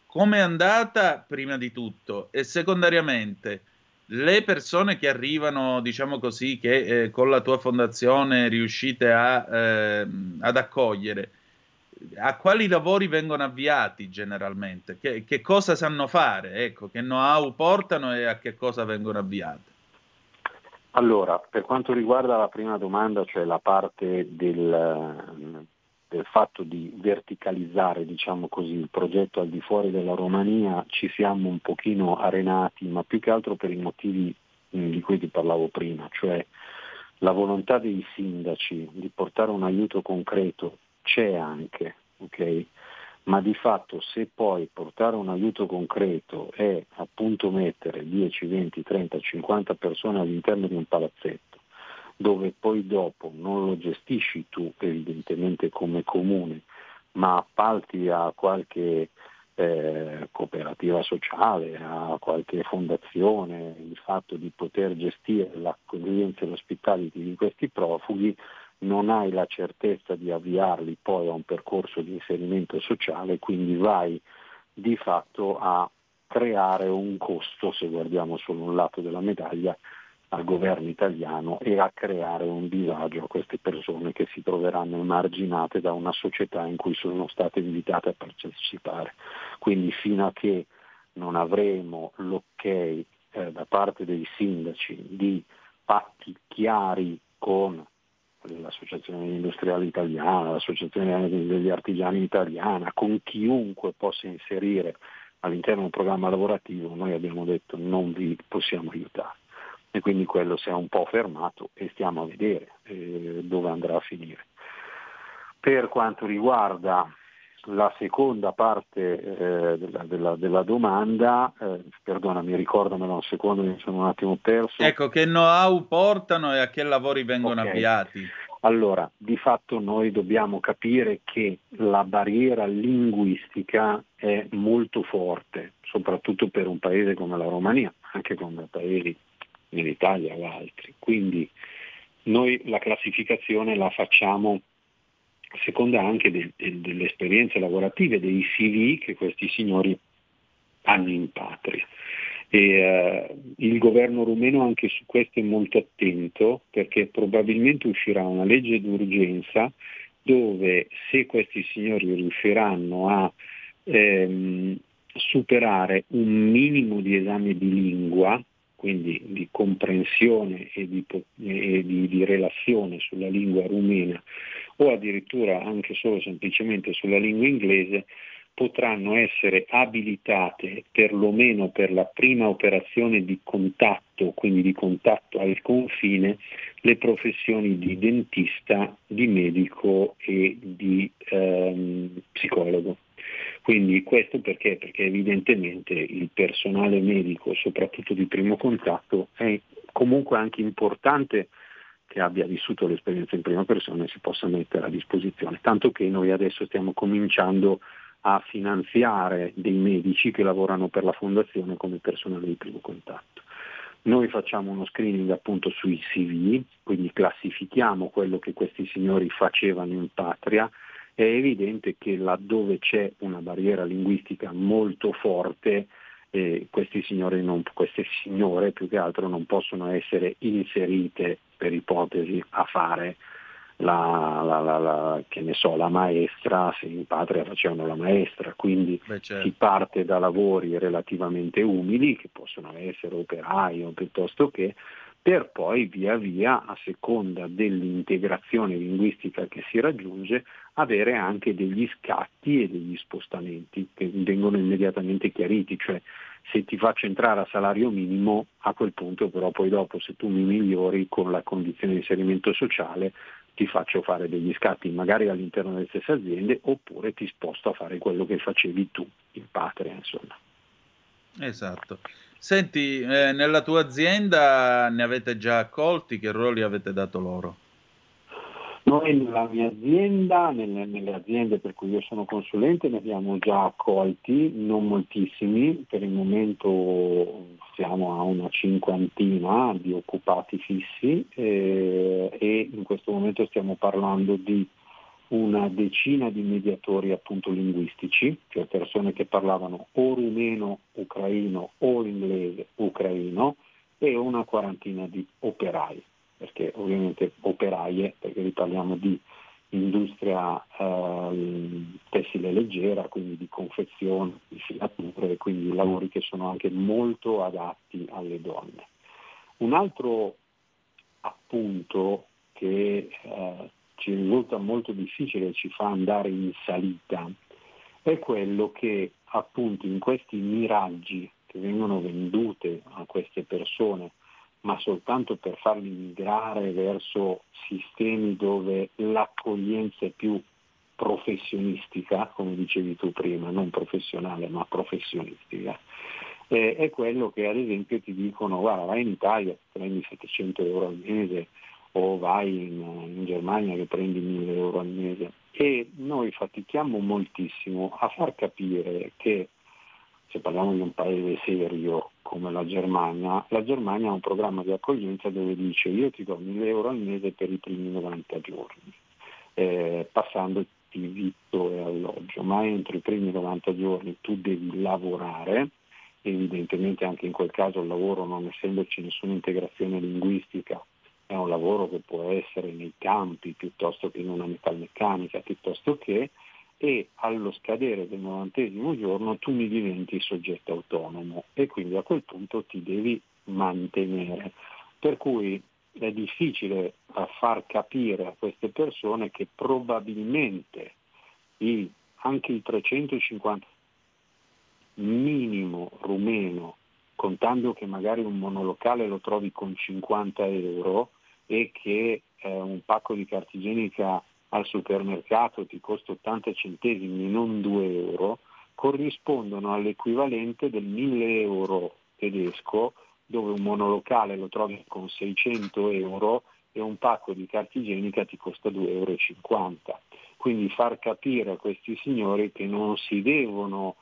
Come è andata prima di tutto e secondariamente? Le persone che arrivano, diciamo così, che eh, con la tua fondazione riuscite a, eh, ad accogliere, a quali lavori vengono avviati generalmente? Che, che, cosa sanno fare? Ecco, che know-how portano e a che cosa vengono avviate? Allora, per quanto riguarda la prima domanda, cioè la parte del, del fatto di verticalizzare diciamo così, il progetto al di fuori della Romania ci siamo un pochino arenati, ma più che altro per i motivi mm, di cui ti parlavo prima, cioè la volontà dei sindaci di portare un aiuto concreto c'è anche, ok? ma di fatto se poi portare un aiuto concreto è appunto mettere 10, 20, 30, 50 persone all'interno di un palazzetto, dove poi dopo non lo gestisci tu evidentemente come comune, ma appalti a qualche eh, cooperativa sociale, a qualche fondazione, il fatto di poter gestire l'accoglienza e l'ospitality di questi profughi, non hai la certezza di avviarli poi a un percorso di inserimento sociale, quindi vai di fatto a creare un costo, se guardiamo solo un lato della medaglia, al governo italiano e a creare un disagio a queste persone che si troveranno emarginate da una società in cui sono state invitate a partecipare. Quindi fino a che non avremo l'ok eh, da parte dei sindaci di patti chiari con l'Associazione Industriale Italiana, l'Associazione degli Artigiani Italiana, con chiunque possa inserire all'interno un programma lavorativo, noi abbiamo detto non vi possiamo aiutare e quindi quello si è un po' fermato e stiamo a vedere eh, dove andrà a finire. Per quanto riguarda la seconda parte eh, della, della, della, domanda, eh, perdonami, ricordamelo un secondo, mi sono un attimo perso. Ecco, che know-how portano e a che lavori vengono okay. avviati? Allora, di fatto noi dobbiamo capire che la barriera linguistica è molto forte, soprattutto per un paese come la Romania, anche come paesi in Italia o altri. Quindi noi la classificazione la facciamo a seconda anche de, de, delle esperienze lavorative, dei CV che questi signori hanno in patria. E, eh, il governo rumeno anche su questo è molto attento perché probabilmente uscirà una legge d'urgenza dove se questi signori riusciranno a ehm, superare un minimo di esame di lingua, quindi di comprensione e, di, e di, di, relazione sulla lingua rumena o addirittura anche solo semplicemente sulla lingua inglese, potranno essere abilitate perlomeno per la prima operazione di contatto, quindi di contatto al confine, le professioni di dentista, di medico e di ehm, psicologo. Quindi questo perché? Perché evidentemente il personale medico, soprattutto di primo contatto, è comunque anche importante che abbia vissuto l'esperienza in prima persona e si possa mettere a disposizione. Tanto che noi adesso stiamo cominciando a finanziare dei medici che lavorano per la fondazione come personale di primo contatto. Noi facciamo uno screening appunto sui CV, quindi classifichiamo quello che questi signori facevano in patria. È evidente che laddove c'è una barriera linguistica molto forte, eh, questi signori non, queste signore più che altro non possono essere inserite per ipotesi a fare la, la, la, la, che ne so, la maestra, se in patria facevano la maestra, quindi Beh, certo. si parte da lavori relativamente umili, che possono essere operai o piuttosto che, per poi via via, a seconda dell'integrazione linguistica che si raggiunge, avere anche degli scatti e degli spostamenti che vengono immediatamente chiariti, cioè se ti faccio entrare a salario minimo, a quel punto però poi dopo se tu mi migliori con la condizione di inserimento sociale, ti faccio fare degli scatti magari all'interno delle stesse aziende oppure ti sposto a fare quello che facevi tu in patria, insomma. Esatto. Senti, eh, nella tua azienda ne avete già accolti? Che ruoli avete dato loro? Noi nella mia azienda, nelle, nelle, aziende per cui io sono consulente, ne abbiamo già accolti, non moltissimi, per il momento siamo a una cinquantina di occupati fissi eh, e in questo momento stiamo parlando di una decina di mediatori appunto linguistici, cioè persone che parlavano o rumeno ucraino o inglese ucraino e una quarantina di operai perché ovviamente operaie, perché riparliamo di industria eh, tessile leggera, quindi di confezione, di filature, quindi lavori che sono anche molto adatti alle donne. Un altro appunto che eh, ci risulta molto difficile e ci fa andare in salita è quello che appunto in questi miraggi che vengono vendute a queste persone ma soltanto per farli migrare verso sistemi dove l'accoglienza è più professionistica, come dicevi tu prima, non professionale ma professionistica, eh, è quello che ad esempio ti dicono guarda vai in Italia, prendi 700 euro al mese o vai in, in Germania che prendi 1000 euro al mese. E noi fatichiamo moltissimo a far capire che se parliamo di un paese serio come la Germania, la Germania ha un programma di accoglienza dove dice io ti do 1000 euro al mese per i primi 90 giorni, eh, passando di vitto e alloggio, ma entro i primi 90 giorni tu devi lavorare, evidentemente anche in quel caso il lavoro non essendoci nessuna integrazione linguistica è un lavoro che può essere nei campi piuttosto che in una metalmeccanica, piuttosto che e allo scadere del novantesimo giorno tu mi diventi soggetto autonomo e quindi a quel punto ti devi mantenere. Per cui è difficile far capire a queste persone che probabilmente i, anche il 350 minimo rumeno, contando che magari un monolocale lo trovi con 50 euro e che eh, un pacco di carta igienica al supermercato ti costa 80 centesimi, non 2 euro, corrispondono all'equivalente del 1000 euro tedesco, dove un monolocale lo trovi con 600 euro e un pacco di carta igienica ti costa 2,50 euro. Quindi far capire a questi signori che non si devono,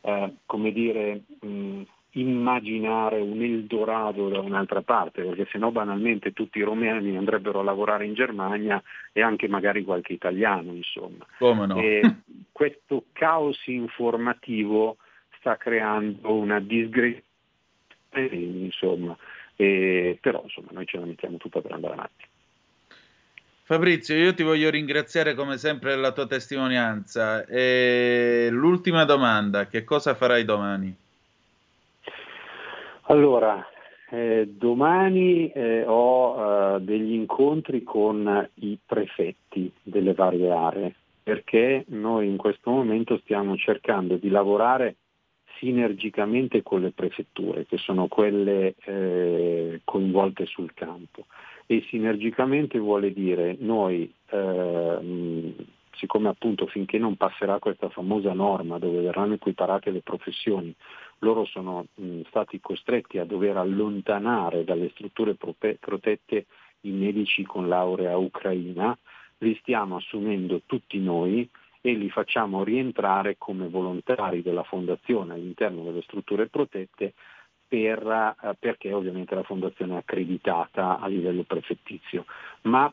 eh, come dire, mh, immaginare un Eldorado da un'altra parte, perché sennò banalmente tutti i romeni andrebbero a lavorare in Germania e anche magari qualche italiano, insomma. No? E questo caos informativo sta creando una disgregazione, insomma, e, però insomma noi ce la mettiamo tutta per andare avanti. Fabrizio, io ti voglio ringraziare come sempre della tua testimonianza. E l'ultima domanda, che cosa farai domani? Allora, eh, domani eh, ho eh, degli incontri con i prefetti delle varie aree perché noi in questo momento stiamo cercando di lavorare sinergicamente con le prefetture, che sono quelle eh, coinvolte sul campo. E sinergicamente vuole dire noi, eh, siccome appunto finché non passerà questa famosa norma dove verranno equiparate le professioni, loro sono mh, stati costretti a dover allontanare dalle strutture prope- protette i medici con laurea ucraina, li stiamo assumendo tutti noi e li facciamo rientrare come volontari della fondazione all'interno delle strutture protette per, eh, perché ovviamente la fondazione è accreditata a livello prefettizio, ma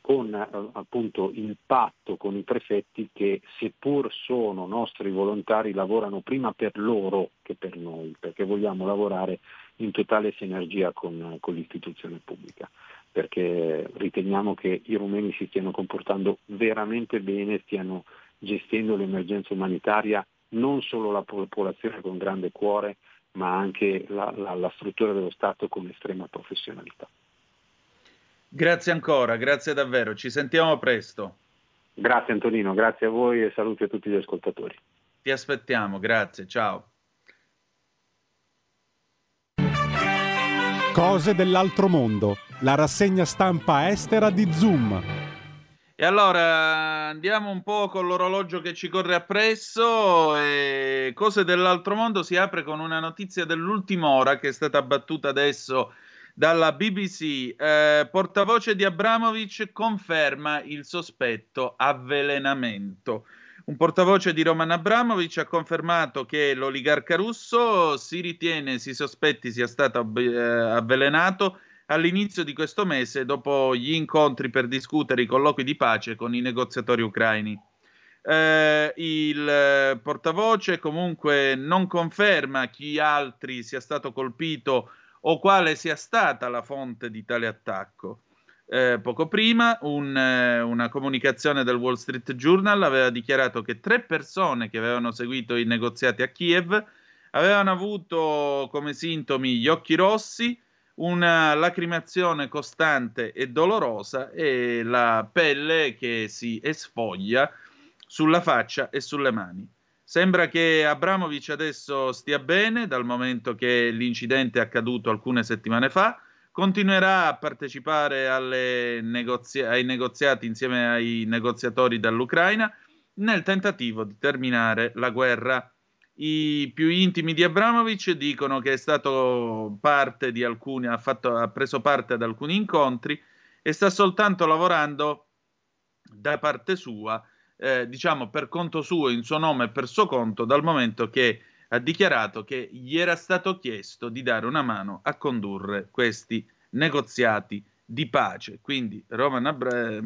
con eh, appunto il patto con i prefetti che seppur sono nostri volontari lavorano prima per loro che per noi, perché vogliamo lavorare in totale sinergia con, con l'istituzione pubblica perché riteniamo che i rumeni si stiano comportando veramente bene, stiano gestendo l'emergenza umanitaria, non solo la popolazione con grande cuore, ma anche la, la, la struttura dello Stato con estrema professionalità. Grazie ancora, grazie davvero, ci sentiamo presto. Grazie Antonino, grazie a voi e saluti a tutti gli ascoltatori. Ti aspettiamo, grazie, ciao. Cose dell'altro mondo, la rassegna stampa estera di Zoom. E allora andiamo un po' con l'orologio che ci corre appresso. E Cose dell'altro mondo si apre con una notizia dell'ultima ora che è stata battuta adesso dalla BBC. Eh, portavoce di Abramovic conferma il sospetto avvelenamento. Un portavoce di Roman Abramovic ha confermato che l'oligarca russo si ritiene, si sospetti sia stato eh, avvelenato all'inizio di questo mese dopo gli incontri per discutere i colloqui di pace con i negoziatori ucraini. Eh, il portavoce comunque non conferma chi altri sia stato colpito o quale sia stata la fonte di tale attacco. Eh, poco prima un, eh, una comunicazione del Wall Street Journal aveva dichiarato che tre persone che avevano seguito i negoziati a Kiev avevano avuto come sintomi gli occhi rossi, una lacrimazione costante e dolorosa e la pelle che si esfoglia sulla faccia e sulle mani. Sembra che Abramovic adesso stia bene dal momento che l'incidente è accaduto alcune settimane fa continuerà a partecipare negozi- ai negoziati insieme ai negoziatori dall'Ucraina nel tentativo di terminare la guerra. I più intimi di Abramovic dicono che è stato parte di alcuni, ha, fatto, ha preso parte ad alcuni incontri e sta soltanto lavorando da parte sua, eh, diciamo per conto suo, in suo nome e per suo conto, dal momento che ha dichiarato che gli era stato chiesto di dare una mano a condurre questi negoziati di pace. Quindi Roman, Abra- eh,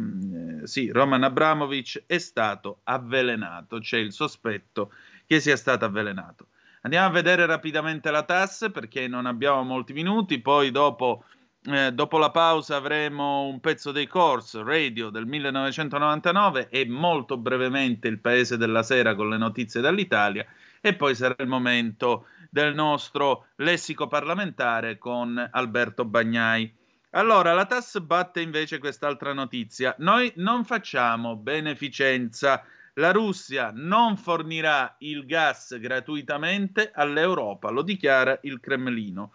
sì, Roman Abramovic è stato avvelenato, c'è il sospetto che sia stato avvelenato. Andiamo a vedere rapidamente la TAS perché non abbiamo molti minuti, poi dopo, eh, dopo la pausa avremo un pezzo dei Course Radio del 1999 e molto brevemente il Paese della Sera con le notizie dall'Italia e poi sarà il momento del nostro lessico parlamentare con Alberto Bagnai. Allora, la TAS batte invece quest'altra notizia. Noi non facciamo beneficenza. La Russia non fornirà il gas gratuitamente all'Europa, lo dichiara il Cremlino.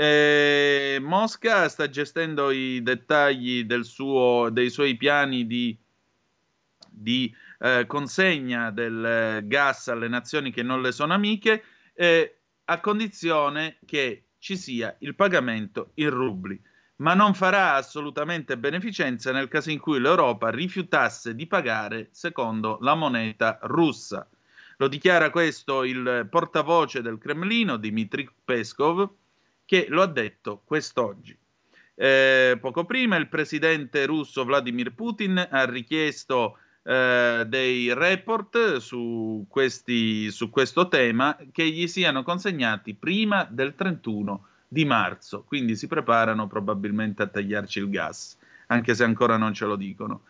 Eh, Mosca sta gestendo i dettagli del suo, dei suoi piani di, di eh, consegna del eh, gas alle nazioni che non le sono amiche, eh, a condizione che ci sia il pagamento in rubli, ma non farà assolutamente beneficenza nel caso in cui l'Europa rifiutasse di pagare secondo la moneta russa. Lo dichiara questo il portavoce del Cremlino, Dmitry Peskov, che lo ha detto quest'oggi. Eh, poco prima il presidente russo Vladimir Putin ha richiesto eh, dei report su, questi, su questo tema che gli siano consegnati prima del 31 di marzo, quindi si preparano probabilmente a tagliarci il gas, anche se ancora non ce lo dicono.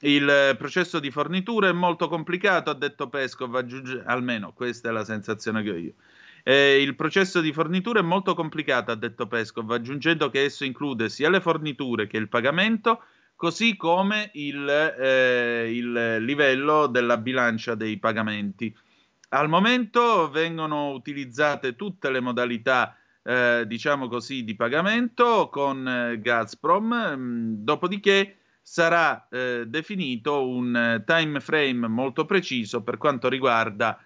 Il processo di fornitura è molto complicato, ha detto Pescov, aggiunge, almeno questa è la sensazione che ho io. Eh, il processo di fornitura è molto complicato, ha detto Pescov, aggiungendo che esso include sia le forniture che il pagamento, così come il, eh, il livello della bilancia dei pagamenti. Al momento vengono utilizzate tutte le modalità, eh, diciamo così, di pagamento con eh, Gazprom, mh, mm, dopodiché sarà eh, definito un eh, time frame molto preciso per quanto riguarda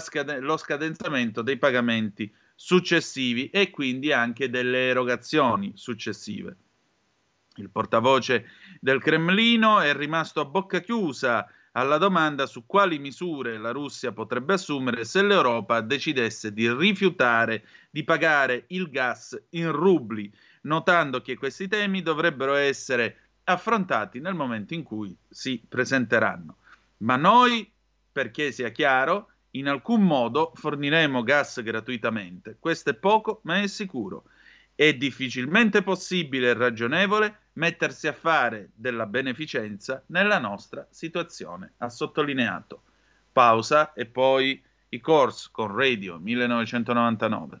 scade- lo scadenzamento dei pagamenti successivi e quindi anche delle erogazioni successive. Il portavoce del Cremlino è rimasto a bocca chiusa alla domanda su quali misure la Russia potrebbe assumere se l'Europa decidesse di rifiutare di pagare il gas in rubli, notando che questi temi dovrebbero essere affrontati nel momento in cui si presenteranno. Ma noi, perché sia chiaro, in alcun modo forniremo gas gratuitamente. Questo è poco, ma è sicuro. È difficilmente possibile e ragionevole mettersi a fare della beneficenza nella nostra situazione, ha sottolineato. Pausa e poi i Course con Radio 1999.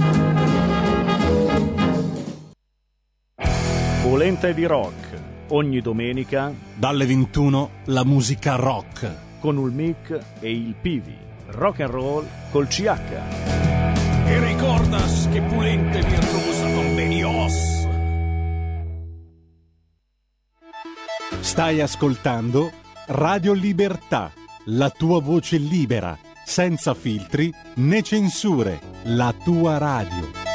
Polenta di rock. Ogni domenica dalle 21 la musica rock con il mic e il Pivi. Rock and roll col CH. E ricordas che Pulente virtuosa convenios. Stai ascoltando Radio Libertà, la tua voce libera, senza filtri né censure, la tua radio.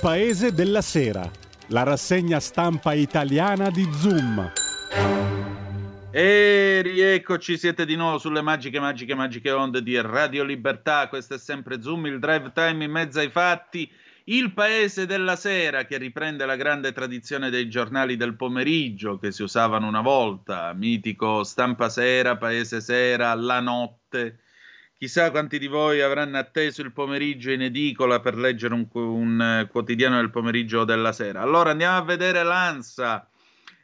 Paese della sera, la rassegna stampa italiana di Zoom. E rieccoci, siete di nuovo sulle magiche, magiche, magiche onde di Radio Libertà. Questo è sempre Zoom, il drive time in mezzo ai fatti. Il Paese della Sera, che riprende la grande tradizione dei giornali del pomeriggio che si usavano una volta, mitico Stampa Sera, Paese Sera, La Notte. Chissà quanti di voi avranno atteso il pomeriggio in edicola per leggere un, un, eh, quotidiano del pomeriggio o della sera. Allora andiamo a vedere l'ANSA.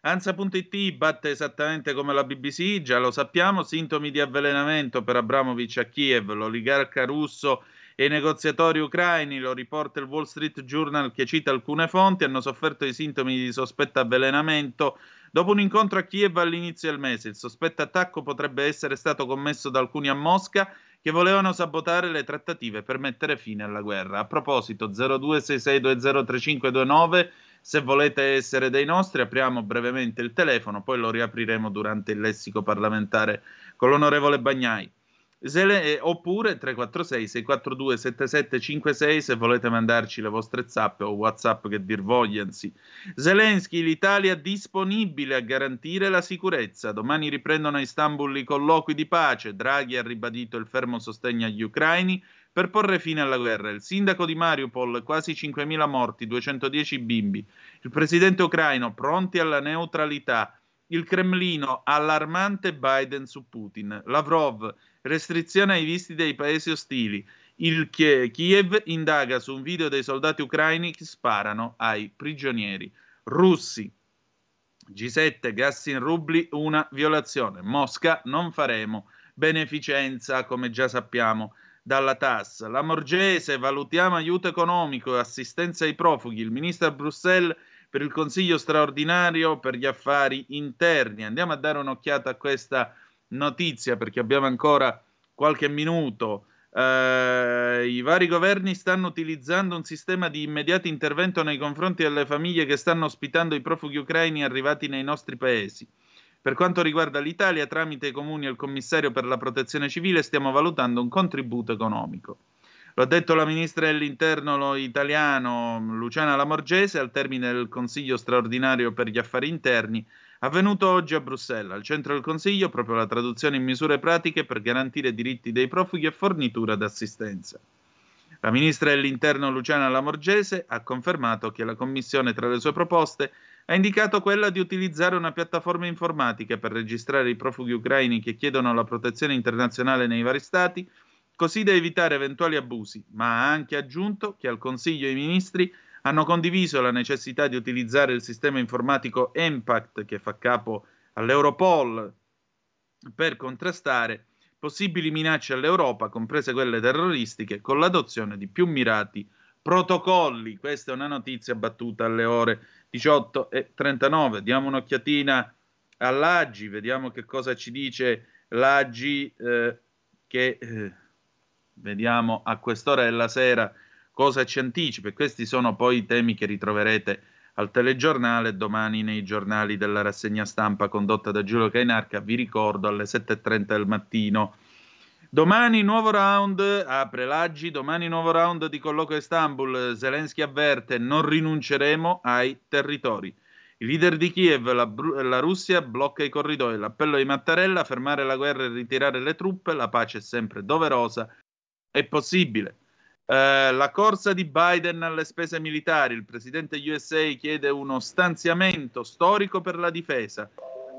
ANSA.it batte esattamente come la BBC, già lo sappiamo, sintomi di avvelenamento per Abramovic a Kiev, l'oligarca russo e i negoziatori ucraini, lo riporta il Wall Street Journal che cita alcune fonti, hanno sofferto i sintomi di sospetto avvelenamento dopo un incontro a Kiev all'inizio del mese. Il sospetto attacco potrebbe essere stato commesso da alcuni a Mosca che volevano sabotare le trattative per mettere fine alla guerra. A proposito, 0266203529, se volete essere dei nostri, apriamo brevemente il telefono, poi lo riapriremo durante il lessico parlamentare con l'onorevole Bagnai. Le- eh, oppure 346 642 7756 se volete mandarci le vostre zappe o whatsapp che dir vogliansi. Zelensky, l'Italia disponibile a garantire la sicurezza. Domani riprendono a Istanbul i colloqui di pace. Draghi ha ribadito il fermo sostegno agli ucraini per porre fine alla guerra. Il sindaco di Mariupol, quasi 5.000 morti, 210 bimbi. Il presidente ucraino, pronti alla neutralità. Il Cremlino, allarmante Biden su Putin. Lavrov, restrizione ai visti dei paesi ostili. Il Kie- Kiev indaga su un video dei soldati ucraini che sparano ai prigionieri russi. G7, gas in rubli, una violazione. Mosca, non faremo beneficenza, come già sappiamo dalla TAS. La Morgese, valutiamo aiuto economico e assistenza ai profughi. Il ministro a Bruxelles per il Consiglio straordinario per gli affari interni. Andiamo a dare un'occhiata a questa notizia perché abbiamo ancora qualche minuto. Eh, I vari governi stanno utilizzando un sistema di immediato intervento nei confronti delle famiglie che stanno ospitando i profughi ucraini arrivati nei nostri paesi. Per quanto riguarda l'Italia, tramite i comuni e il commissario per la protezione civile, stiamo valutando un contributo economico. Lo ha detto la ministra dell'interno italiano Luciana Lamorgese al termine del Consiglio straordinario per gli affari interni avvenuto oggi a Bruxelles. Al centro del Consiglio proprio la traduzione in misure pratiche per garantire diritti dei profughi e fornitura d'assistenza. La ministra dell'interno Luciana Lamorgese ha confermato che la Commissione tra le sue proposte ha indicato quella di utilizzare una piattaforma informatica per registrare i profughi ucraini che chiedono la protezione internazionale nei vari stati, così da evitare eventuali abusi, ma ha anche aggiunto che al Consiglio i ministri hanno condiviso la necessità di utilizzare il sistema informatico Impact che fa capo all'Europol per contrastare possibili minacce all'Europa, comprese quelle terroristiche, con l'adozione di più mirati protocolli. Questa è una notizia battuta alle ore 18.39. Diamo un'occhiatina all'Aggi, vediamo che cosa ci dice l'Aggi eh, che eh, vediamo a quest'ora della sera cosa ci anticipa. Questi sono poi i temi che ritroverete al telegiornale domani nei giornali della rassegna stampa condotta da Giulio Cainarca, vi ricordo alle 7.30 del mattino. Domani nuovo round, apre l'Aggi, domani nuovo round di colloquio a Istanbul, Zelensky avverte non rinunceremo ai territori. I leader di Kiev, la, la Russia blocca i corridoi, l'appello di Mattarella, fermare la guerra e ritirare le truppe, la pace è sempre doverosa, è possibile. Eh, la corsa di Biden alle spese militari, il presidente USA chiede uno stanziamento storico per la difesa,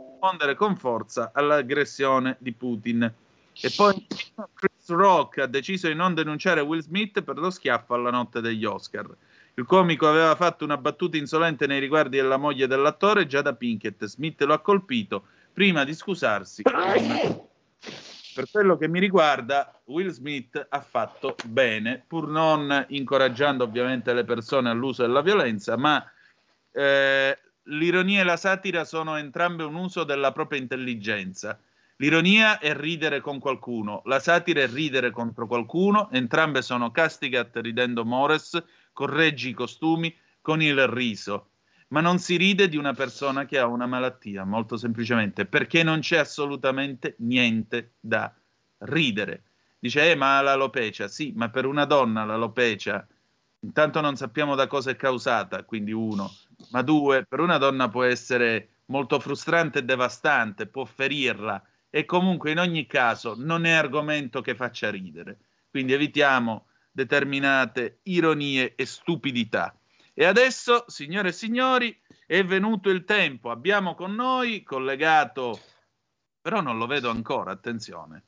rispondere con forza all'aggressione di Putin. E poi Chris Rock ha deciso di non denunciare Will Smith per lo schiaffo alla notte degli Oscar. Il comico aveva fatto una battuta insolente nei riguardi della moglie dell'attore, Giada Pinkett. Smith lo ha colpito prima di scusarsi. (laughs) Per quello che mi riguarda, Will Smith ha fatto bene, pur non incoraggiando ovviamente le persone all'uso della violenza, ma eh, l'ironia e la satira sono entrambe un uso della propria intelligenza. L'ironia è ridere con qualcuno, la satira è ridere contro qualcuno, entrambe sono castigat ridendo mores, correggi i costumi con il riso. Ma non si ride di una persona che ha una malattia, molto semplicemente, perché non c'è assolutamente niente da ridere. Dice, eh, ma l'alopecia, sì, ma per una donna l'alopecia, intanto non sappiamo da cosa è causata, quindi uno, ma due, per una donna può essere molto frustrante e devastante, può ferirla, e comunque in ogni caso non è argomento che faccia ridere. Quindi evitiamo determinate ironie e stupidità. E adesso, signore e signori, è venuto il tempo. Abbiamo con noi collegato, però non lo vedo ancora, attenzione.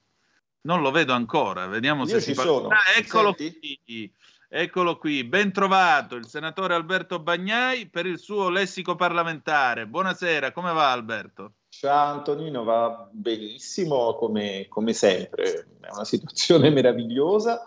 Non lo vedo ancora, vediamo Io se ci si sono. Ah, eccolo qui. Eccolo qui, ben trovato il senatore Alberto Bagnai per il suo lessico parlamentare. Buonasera, come va Alberto? Ciao Antonino, va benissimo come, come sempre, è una situazione meravigliosa,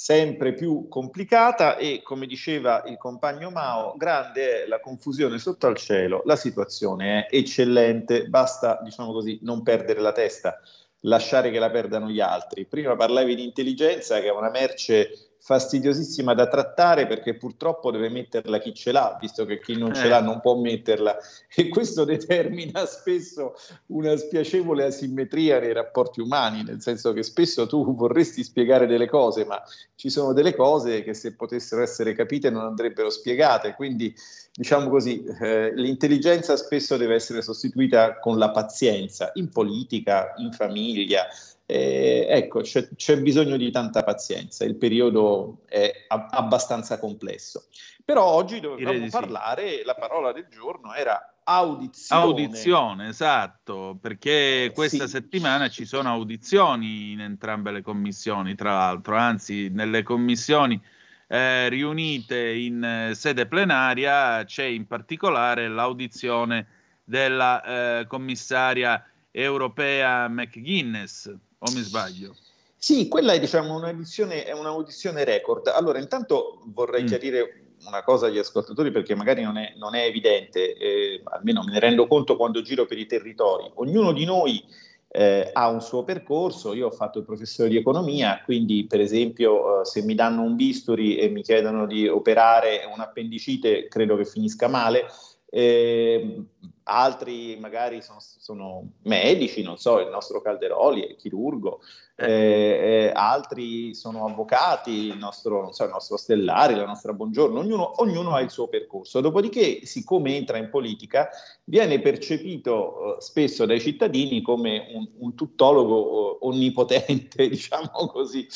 sempre più complicata e come diceva il compagno Mao, grande è la confusione sotto al cielo, la situazione è eccellente, basta diciamo così non perdere la testa, lasciare che la perdano gli altri. Prima parlavi di intelligenza che è una merce fastidiosissima da trattare perché purtroppo deve metterla chi ce l'ha, visto che chi non ce Eh. l'ha non può metterla (laughs) e questo determina spesso una spiacevole asimmetria nei rapporti umani, nel senso che spesso tu vorresti spiegare delle cose, ma ci sono delle cose che se potessero essere capite non andrebbero spiegate, quindi diciamo così, eh, l'intelligenza spesso deve essere sostituita con la pazienza, in politica, in famiglia, eh, ecco, c'è, c'è bisogno di tanta pazienza, il periodo è a- abbastanza complesso. Però oggi dovevamo sì. parlare, la parola del giorno era audizione. Audizione, esatto, perché questa Sì. settimana ci sono audizioni in entrambe le commissioni, tra l'altro, anzi nelle commissioni eh, riunite in eh, sede plenaria c'è in particolare l'audizione della eh, commissaria europea McGuinness, o mi sbaglio? Sì, quella è diciamo un'audizione, è un'audizione record. Allora, intanto vorrei Mm. chiarire una cosa agli ascoltatori perché magari non è, non è evidente, eh, almeno me ne rendo conto quando giro per i territori. Ognuno di noi eh, ha un suo percorso, io ho fatto il professore di economia, quindi per esempio eh, se mi danno un bisturi e mi chiedono di operare un appendicite, credo che finisca male. Eh, altri magari sono, sono medici, non so, il nostro Calderoli è chirurgo, eh, eh, altri sono avvocati, il nostro, non so, il nostro Stellari, la nostra Buongiorno, ognuno, ognuno ha il suo percorso. Dopodiché, siccome entra in politica, viene percepito eh, spesso dai cittadini come un, un tuttologo eh, onnipotente, (laughs) diciamo così.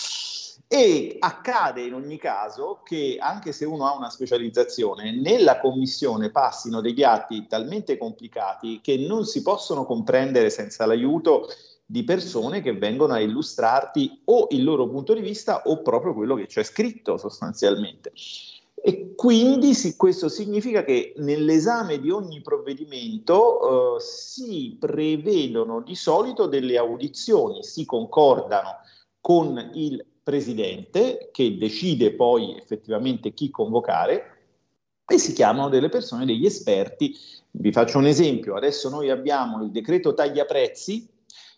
E accade in ogni caso che anche se uno ha una specializzazione, nella commissione passino degli atti talmente complicati che non si possono comprendere senza l'aiuto di persone che vengono a illustrarti o il loro punto di vista o proprio quello che c'è scritto sostanzialmente. E quindi sì, questo significa che nell'esame di ogni provvedimento eh, si prevedono di solito delle audizioni, si concordano con il presidente che decide poi effettivamente chi convocare e si chiamano delle persone, degli esperti. Vi faccio un esempio, adesso noi abbiamo il decreto taglia prezzi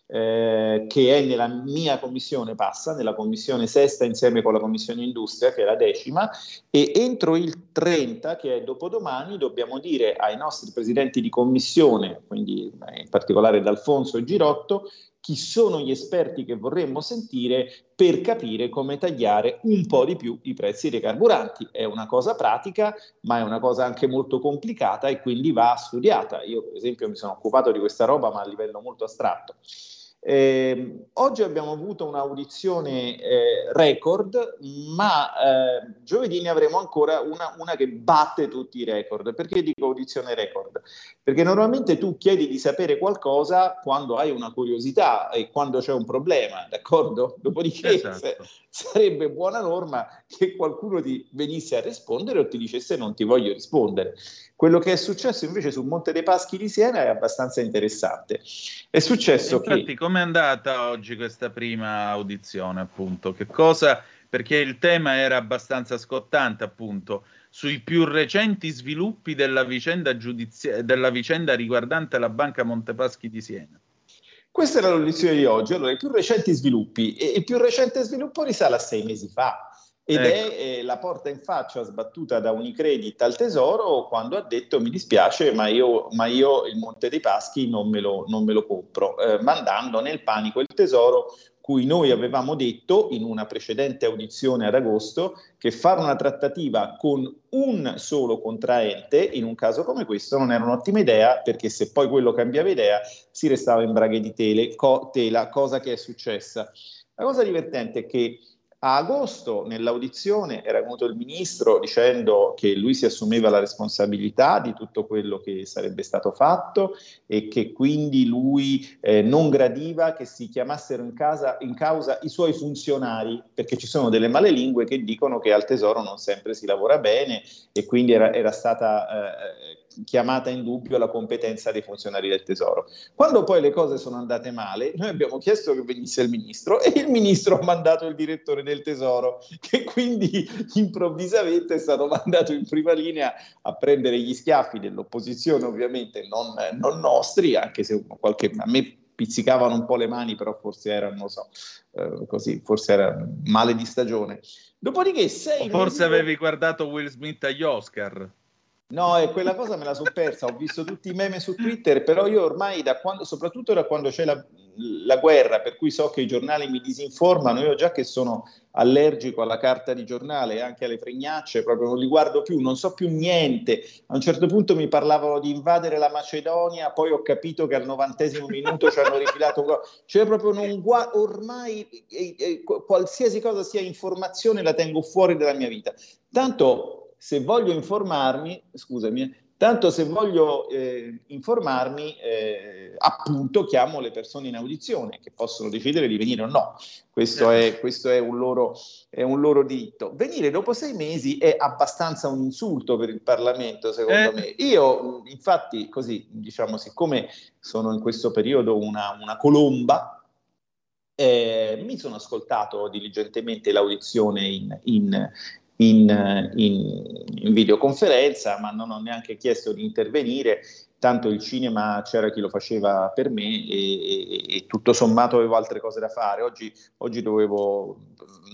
eh, che è nella mia commissione, passa nella commissione sesta insieme con la commissione industria, che è la decima, e entro il 30, che è dopodomani, dobbiamo dire ai nostri presidenti di commissione, quindi eh, in particolare D'Alfonso e Girotto, chi sono gli esperti che vorremmo sentire per capire come tagliare un po' di più i prezzi dei carburanti. È una cosa pratica, ma è una cosa anche molto complicata e quindi va studiata. Io, per esempio, mi sono occupato di questa roba, ma a livello molto astratto. Eh, oggi abbiamo avuto un'audizione eh, record, ma eh, giovedì ne avremo ancora una, una, che batte tutti i record. Perché dico audizione record? Perché normalmente tu chiedi di sapere qualcosa quando hai una curiosità e quando c'è un problema, d'accordo? Dopodiché Esatto. sarebbe buona norma che qualcuno ti venisse a rispondere o ti dicesse non ti voglio rispondere. Quello che è successo invece sul Monte dei Paschi di Siena è abbastanza interessante. È successo Infatti, che com'è andata oggi questa prima audizione, appunto? Che cosa? Perché il tema era abbastanza scottante, appunto, sui più recenti sviluppi della vicenda, giudizia- della vicenda riguardante la Banca Montepaschi di Siena. Questa era l'audizione di oggi. Allora, i più recenti sviluppi. E il più recente sviluppo risale a sei mesi fa. Ed Ecco. è eh, la porta in faccia sbattuta da Unicredit al Tesoro quando ha detto mi dispiace ma io, ma io il Monte dei Paschi non me lo, non me lo compro, eh, mandando nel panico il Tesoro cui noi avevamo detto in una precedente audizione ad agosto che fare una trattativa con un solo contraente in un caso come questo non era un'ottima idea perché se poi quello cambiava idea si restava in braghe di tele, co- tela, cosa che è successa. La cosa divertente è che A agosto, nell'audizione, era venuto il ministro dicendo che lui si assumeva la responsabilità di tutto quello che sarebbe stato fatto e che quindi lui eh, non gradiva che si chiamassero in, casa, in causa i suoi funzionari, perché ci sono delle malelingue che dicono che al tesoro non sempre si lavora bene e quindi era, era stata eh, chiamata in dubbio la competenza dei funzionari del tesoro. Quando poi le cose sono andate male, noi abbiamo chiesto che venisse il ministro e il ministro ha mandato il direttore del tesoro, che quindi improvvisamente è stato mandato in prima linea a prendere gli schiaffi dell'opposizione, ovviamente non, non nostri, anche se qualche, a me pizzicavano un po' le mani, però forse era, non lo so, eh, così, forse era male di stagione. Dopodiché sei O forse avevi guardato Will Smith agli Oscar. No, e quella cosa me la sono persa, ho visto tutti i meme su Twitter, però io ormai da quando, soprattutto da quando c'è la, la guerra, per cui so che i giornali mi disinformano, io già che sono allergico alla carta di giornale e anche alle fregnacce, proprio non li guardo più, non so più niente. A un certo punto mi parlavano di invadere la Macedonia, poi ho capito che al novantesimo minuto ci hanno rifilato. Cioè proprio non gua- ormai eh, eh, qualsiasi cosa sia informazione la tengo fuori dalla mia vita. Tanto se voglio informarmi, scusami, tanto se voglio eh, informarmi, eh, appunto chiamo le persone in audizione che possono decidere di venire o no. Questo, è, questo è, un loro, è un loro diritto. Venire dopo sei mesi è abbastanza un insulto per il Parlamento, secondo Eh. me. Io, infatti, così, diciamo, siccome sono in questo periodo una, una colomba, eh, mi sono ascoltato diligentemente l'audizione in, in- in, in- in videoconferenza, ma non ho neanche chiesto di intervenire, tanto il cinema c'era chi lo faceva per me e, e- e tutto sommato avevo altre cose da fare. Oggi, oggi dovevo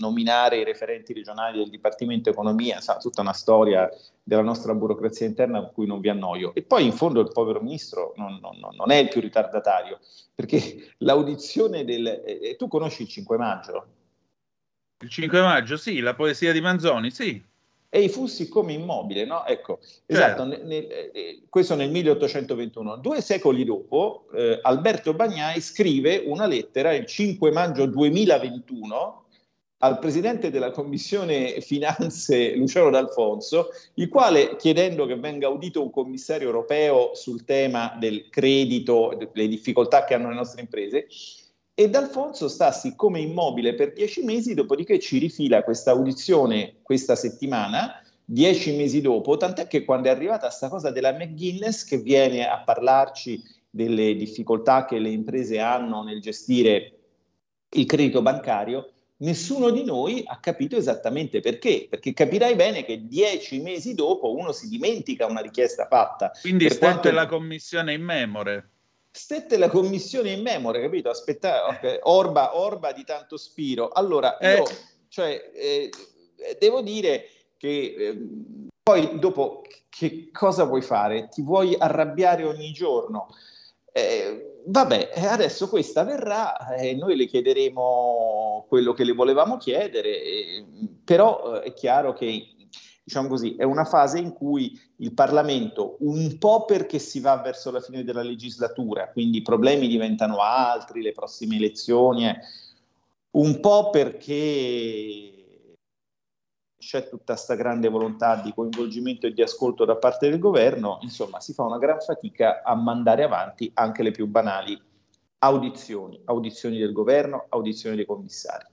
nominare i referenti regionali del Dipartimento Economia, sa, tutta una storia della nostra burocrazia interna a cui non vi annoio. E poi in fondo il povero ministro non, non- non- è il più ritardatario, perché l'audizione del... eh, tu conosci il 5 maggio? Il 5 maggio, sì, la poesia di Manzoni, sì. E i fussi come immobile, no? Ecco, esatto, ne- ne- eh, questo nel 1821. Due secoli dopo, eh, Alberto Bagnai scrive una lettera il 5 maggio 2021 al presidente della Commissione Finanze Luciano D'Alfonso, il quale chiedendo che venga audito un commissario europeo sul tema del credito, delle difficoltà che hanno le nostre imprese, e D'Alfonso sta siccome immobile per dieci mesi, dopodiché ci rifila questa audizione questa settimana, dieci mesi dopo, tant'è che quando è arrivata sta cosa della McGuinness che viene a parlarci delle difficoltà che le imprese hanno nel gestire il credito bancario, nessuno di noi ha capito esattamente perché, perché capirai bene che dieci mesi dopo uno si dimentica una richiesta fatta. Quindi Per quanto- la commissione in memore. Stette la commissione in memoria, capito? Aspetta, ok, orba, orba di tanto spiro. Allora, Eh. io, cioè, eh, devo dire che eh, poi dopo che cosa vuoi fare? Ti vuoi arrabbiare ogni giorno? Eh, vabbè, eh, adesso questa verrà e noi le chiederemo quello che le volevamo chiedere, però è chiaro che diciamo così, è una fase in cui il Parlamento, un po' perché si va verso la fine della legislatura, quindi i problemi diventano altri, le prossime elezioni, eh, un po' perché c'è tutta questa grande volontà di coinvolgimento e di ascolto da parte del governo, insomma si fa una gran fatica a mandare avanti anche le più banali audizioni, audizioni del governo, audizioni dei commissari.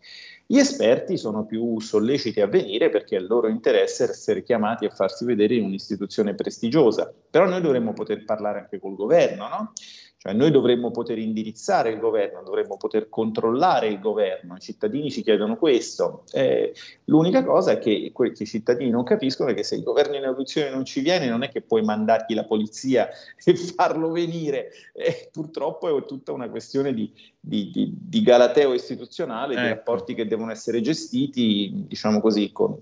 Gli esperti sono più solleciti a venire perché è il loro interesse essere chiamati a farsi vedere in un'istituzione prestigiosa, però noi dovremmo poter parlare anche col governo, no? Cioè noi dovremmo poter indirizzare il governo, dovremmo poter controllare il governo, i cittadini ci chiedono questo. Eh, l'unica cosa è che quel che i cittadini non capiscono è che se il governo in audizione non ci viene non è che puoi mandargli la polizia (laughs) e farlo venire, Eh, purtroppo è tutta una questione di, di- di- di galateo istituzionale, di Ecco. rapporti che devono essere gestiti, diciamo così, con,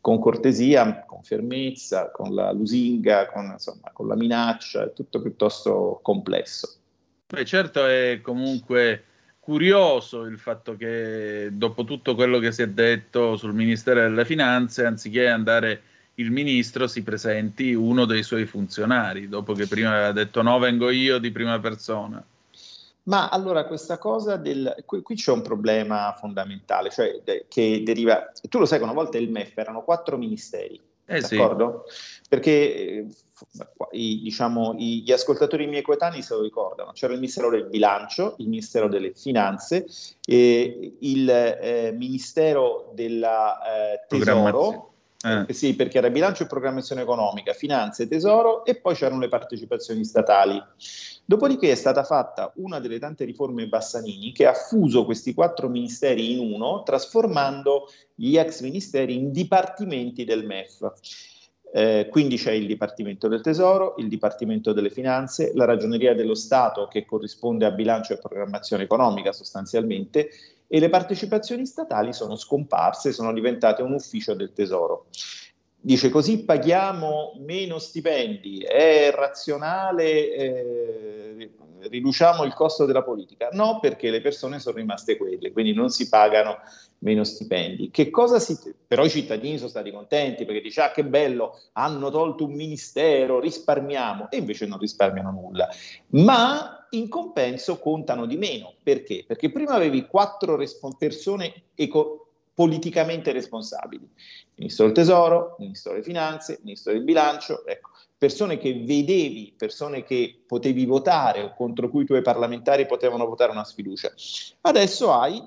con cortesia, con fermezza, con la lusinga, con, insomma, con la minaccia, è tutto piuttosto complesso. Beh, certo è comunque curioso il fatto che dopo tutto quello che si è detto sul Ministero delle Finanze, anziché andare il ministro, si presenti uno dei suoi funzionari, dopo che prima aveva detto no, vengo io di prima persona. Ma allora questa cosa del... Qui, qui c'è un problema fondamentale, cioè de- che deriva... Tu lo sai che una volta il MEF erano quattro ministeri, Eh sì. d'accordo? Perché eh, i- diciamo, i- gli ascoltatori miei coetanei se lo ricordano, c'era il Ministero del Bilancio, il Ministero delle Finanze, e il eh, Ministero della eh, Tesoro. Eh. eh, sì, perché era bilancio e programmazione economica, finanze, tesoro e poi c'erano le partecipazioni statali. Dopodiché è stata fatta una delle tante riforme Bassanini che ha fuso questi quattro ministeri in uno, trasformando gli ex ministeri in dipartimenti del MEF. Eh, quindi c'è il Dipartimento del Tesoro, il Dipartimento delle Finanze, la Ragioneria dello Stato che corrisponde a bilancio e programmazione economica sostanzialmente e le partecipazioni statali sono scomparse, sono diventate un ufficio del Tesoro. Dice così paghiamo meno stipendi, è razionale, eh, riduciamo il costo della politica? No, perché le persone sono rimaste quelle, quindi non si pagano meno stipendi. Che cosa si... Però i cittadini sono stati contenti perché dice ah che bello, hanno tolto un ministero, risparmiamo e invece non risparmiano nulla. Ma in compenso contano di meno. Perché? Perché prima avevi quattro respon- persone eco- politicamente responsabili. Ministro del Tesoro, Ministro delle Finanze, Ministro del Bilancio, ecco, persone che vedevi, persone che potevi votare o contro cui i tuoi parlamentari potevano votare una sfiducia. Adesso hai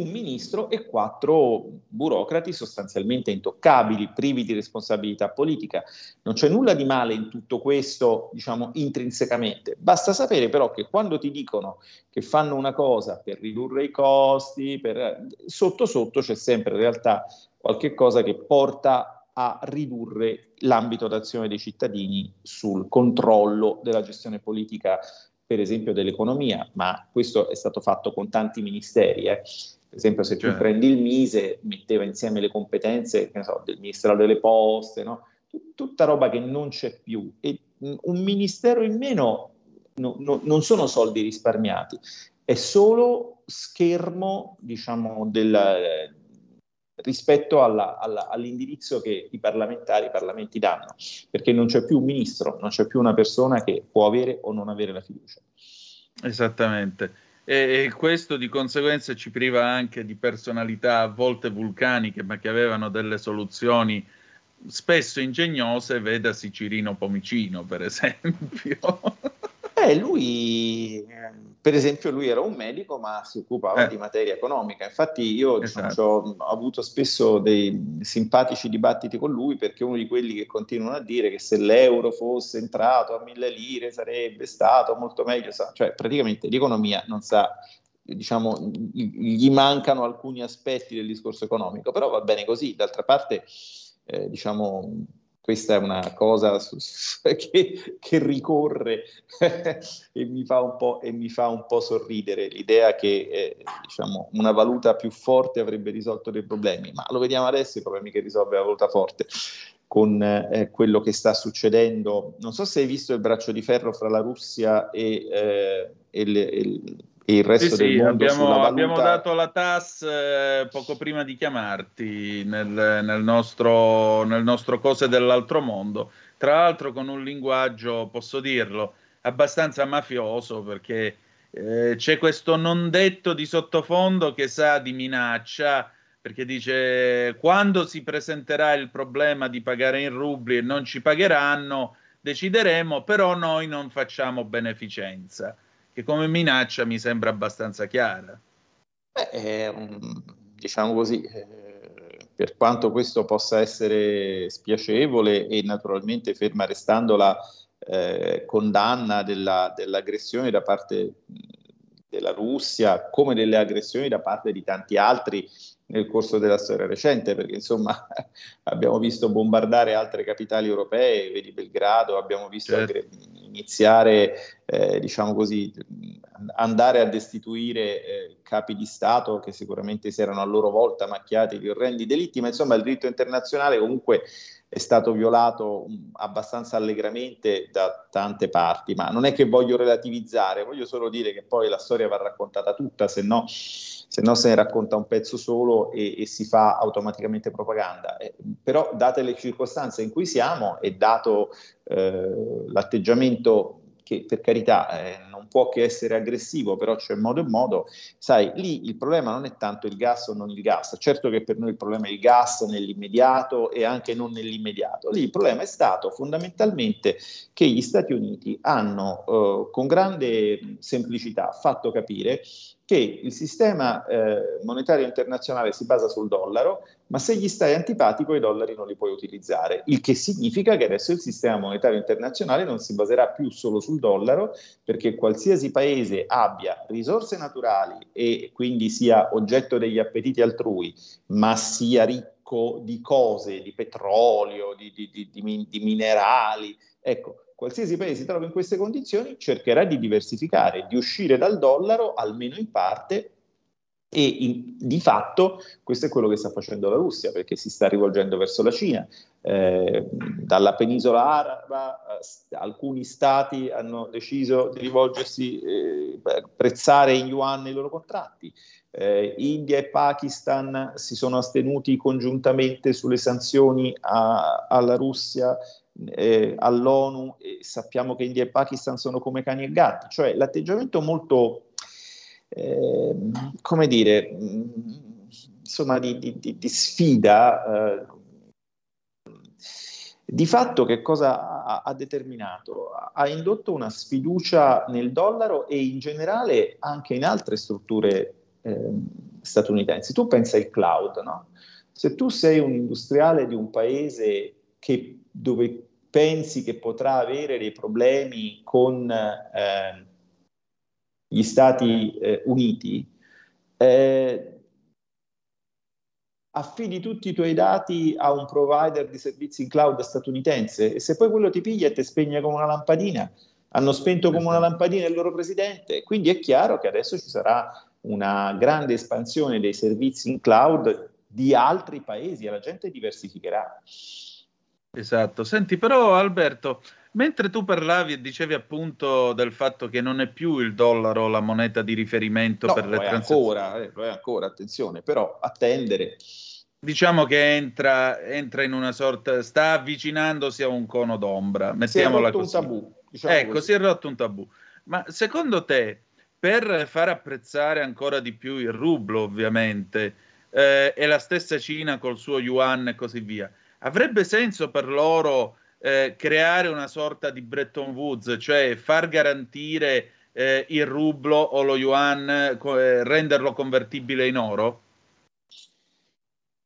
un ministro e quattro burocrati sostanzialmente intoccabili, privi di responsabilità politica. Non c'è nulla di male in tutto questo, diciamo, intrinsecamente. Basta sapere però che quando ti dicono che fanno una cosa per ridurre i costi, per... sotto sotto c'è sempre in realtà qualche cosa che porta a ridurre l'ambito d'azione dei cittadini sul controllo della gestione politica, per esempio dell'economia, ma questo è stato fatto con tanti ministeri. eh. Per esempio, se tu Certo. prendi il Mise, metteva insieme le competenze che ne so, del Ministero delle Poste, no? Tut- tutta roba che non c'è più. E un ministero in meno no- no- non sono soldi risparmiati, è solo schermo, diciamo, del, rispetto alla- alla- all'indirizzo che i parlamentari, i parlamenti danno, perché non c'è più un ministro, non c'è più una persona che può avere o non avere la fiducia. Esattamente. E, questo di conseguenza ci priva anche di personalità a volte vulcaniche, ma che avevano delle soluzioni spesso ingegnose, vedasi Cirino Pomicino, per esempio. Eh, lui, eh, per esempio, lui era un medico, ma si occupava Eh. di materia economica. Infatti, io diciamo, Esatto. ho avuto spesso dei simpatici dibattiti con lui perché uno di quelli che continuano a dire che se l'euro fosse entrato a mille lire sarebbe stato molto meglio. Cioè, praticamente l'economia non sa, diciamo, gli gli mancano alcuni aspetti del discorso economico, però va bene così. D'altra parte, eh, diciamo, questa è una cosa su- su- (laughs) che, che ricorre (laughs) e, mi fa un po', e mi fa un po' sorridere l'idea che eh, diciamo, una valuta più forte avrebbe risolto dei problemi, ma lo vediamo adesso i problemi che risolve la valuta forte con eh, quello che sta succedendo. Non so se hai visto il braccio di ferro fra la Russia e, eh, e il, e il- resto Sì, del sì, mondo abbiamo, valuta. abbiamo dato la TAS eh, poco prima di chiamarti nel, nel nostro, nel nostro Cose dell'altro mondo, tra l'altro con un linguaggio, posso dirlo, abbastanza mafioso perché eh, c'è questo non detto di sottofondo che sa di minaccia, perché dice quando si presenterà il problema di pagare in rubli e non ci pagheranno, decideremo, però noi non facciamo beneficenza che come minaccia mi sembra abbastanza chiara. Beh, è diciamo così, eh, per quanto questo possa essere spiacevole e naturalmente ferma restando la eh, condanna della- dell'aggressione da parte della Russia, come delle aggressioni da parte di tanti altri nel corso della storia recente, perché insomma (laughs) abbiamo visto bombardare altre capitali europee, vedi Belgrado, abbiamo visto Certo. aggre- iniziare, eh, diciamo così, andare a destituire eh, capi di Stato che sicuramente si erano a loro volta macchiati di orrendi delitti, ma insomma il diritto internazionale comunque è stato violato mh, abbastanza allegramente da tante parti, ma non è che voglio relativizzare, voglio solo dire che poi la storia va raccontata tutta, se no, se no se ne racconta un pezzo solo e, e si fa automaticamente propaganda. Eh, però date le circostanze in cui siamo e dato eh, l'atteggiamento che per carità eh, non può che essere aggressivo, però c'è modo e modo, sai, lì il problema non è tanto il gas o non il gas, certo che per noi il problema è il gas nell'immediato e anche non nell'immediato, lì il problema è stato fondamentalmente che gli Stati Uniti hanno eh, con grande semplicità fatto capire che il sistema eh, monetario internazionale si basa sul dollaro, ma se gli stai antipatico i dollari non li puoi utilizzare, il che significa che adesso il sistema monetario internazionale non si baserà più solo sul dollaro, perché qualsiasi paese abbia risorse naturali e quindi sia oggetto degli appetiti altrui, ma sia ricco di cose, di petrolio, di, di, di, di, minerali, ecco, qualsiasi paese si trova in queste condizioni cercherà di diversificare, di uscire dal dollaro almeno in parte e in, di fatto questo è quello che sta facendo la Russia perché si sta rivolgendo verso la Cina. Eh, dalla penisola araba eh, alcuni stati hanno deciso di rivolgersi eh, prezzare in yuan i loro contratti. Eh, India e Pakistan si sono astenuti congiuntamente sulle sanzioni a, alla Russia eh, all'ONU e sappiamo che India e Pakistan sono come cani e gatti, cioè l'atteggiamento molto, eh, come dire, insomma di, di, di sfida, eh, di fatto che cosa ha, determinato? Ha indotto una sfiducia nel dollaro e in generale anche in altre strutture statunitensi. Tu pensa al cloud, no? Se tu sei un industriale di un paese che, dove pensi che potrà avere dei problemi con eh, gli Stati eh, Uniti, eh, affidi tutti i tuoi dati a un provider di servizi in cloud statunitense e se poi quello ti piglia e ti spegne come una lampadina, hanno spento come una lampadina il loro presidente, quindi è chiaro che adesso ci sarà una grande espansione dei servizi in cloud di altri paesi e la gente diversificherà. Esatto. Senti, però Alberto, mentre tu parlavi e dicevi appunto del fatto che non è più il dollaro la moneta di riferimento no, per le è transazioni. ancora, eh, lo è ancora, attenzione, però attendere. Diciamo che entra, entra in una sorta, sta avvicinandosi a un cono d'ombra, mettiamola rotto un così. tabù, diciamo ecco, così. si è rotto un tabù. Ma secondo te, per far apprezzare ancora di più il rublo, ovviamente, eh, e la stessa Cina col suo yuan e così via, avrebbe senso per loro eh, creare una sorta di Bretton Woods, cioè far garantire eh, il rublo o lo yuan, co- eh, renderlo convertibile in oro?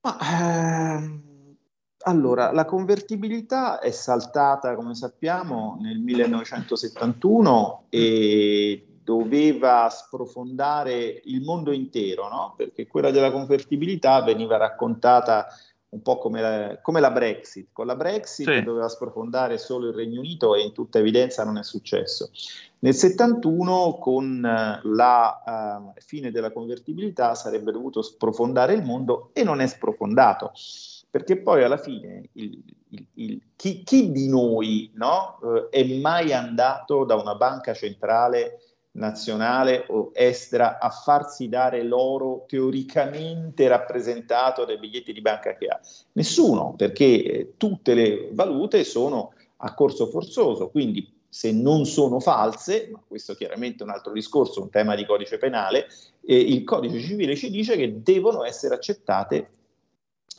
Ma, ehm, allora, la convertibilità è saltata, come sappiamo, nel 1971 e doveva sprofondare il mondo intero, no? Perché quella della convertibilità veniva raccontata un po' come la, come la Brexit. Con la Brexit Sì. doveva sprofondare solo il Regno Unito e in tutta evidenza non è successo. Nel 71, con eh, la eh, fine della convertibilità, sarebbe dovuto sprofondare il mondo e non è sprofondato, perché poi alla fine il- il- il- chi, chi di noi no, eh, è mai andato da una banca centrale nazionale o estera a farsi dare l'oro teoricamente rappresentato dai biglietti di banca che ha? Nessuno, perché eh, tutte le valute sono a corso forzoso, quindi se non sono false, ma questo chiaramente è un altro discorso, un tema di codice penale, eh, il codice civile ci dice che devono essere accettate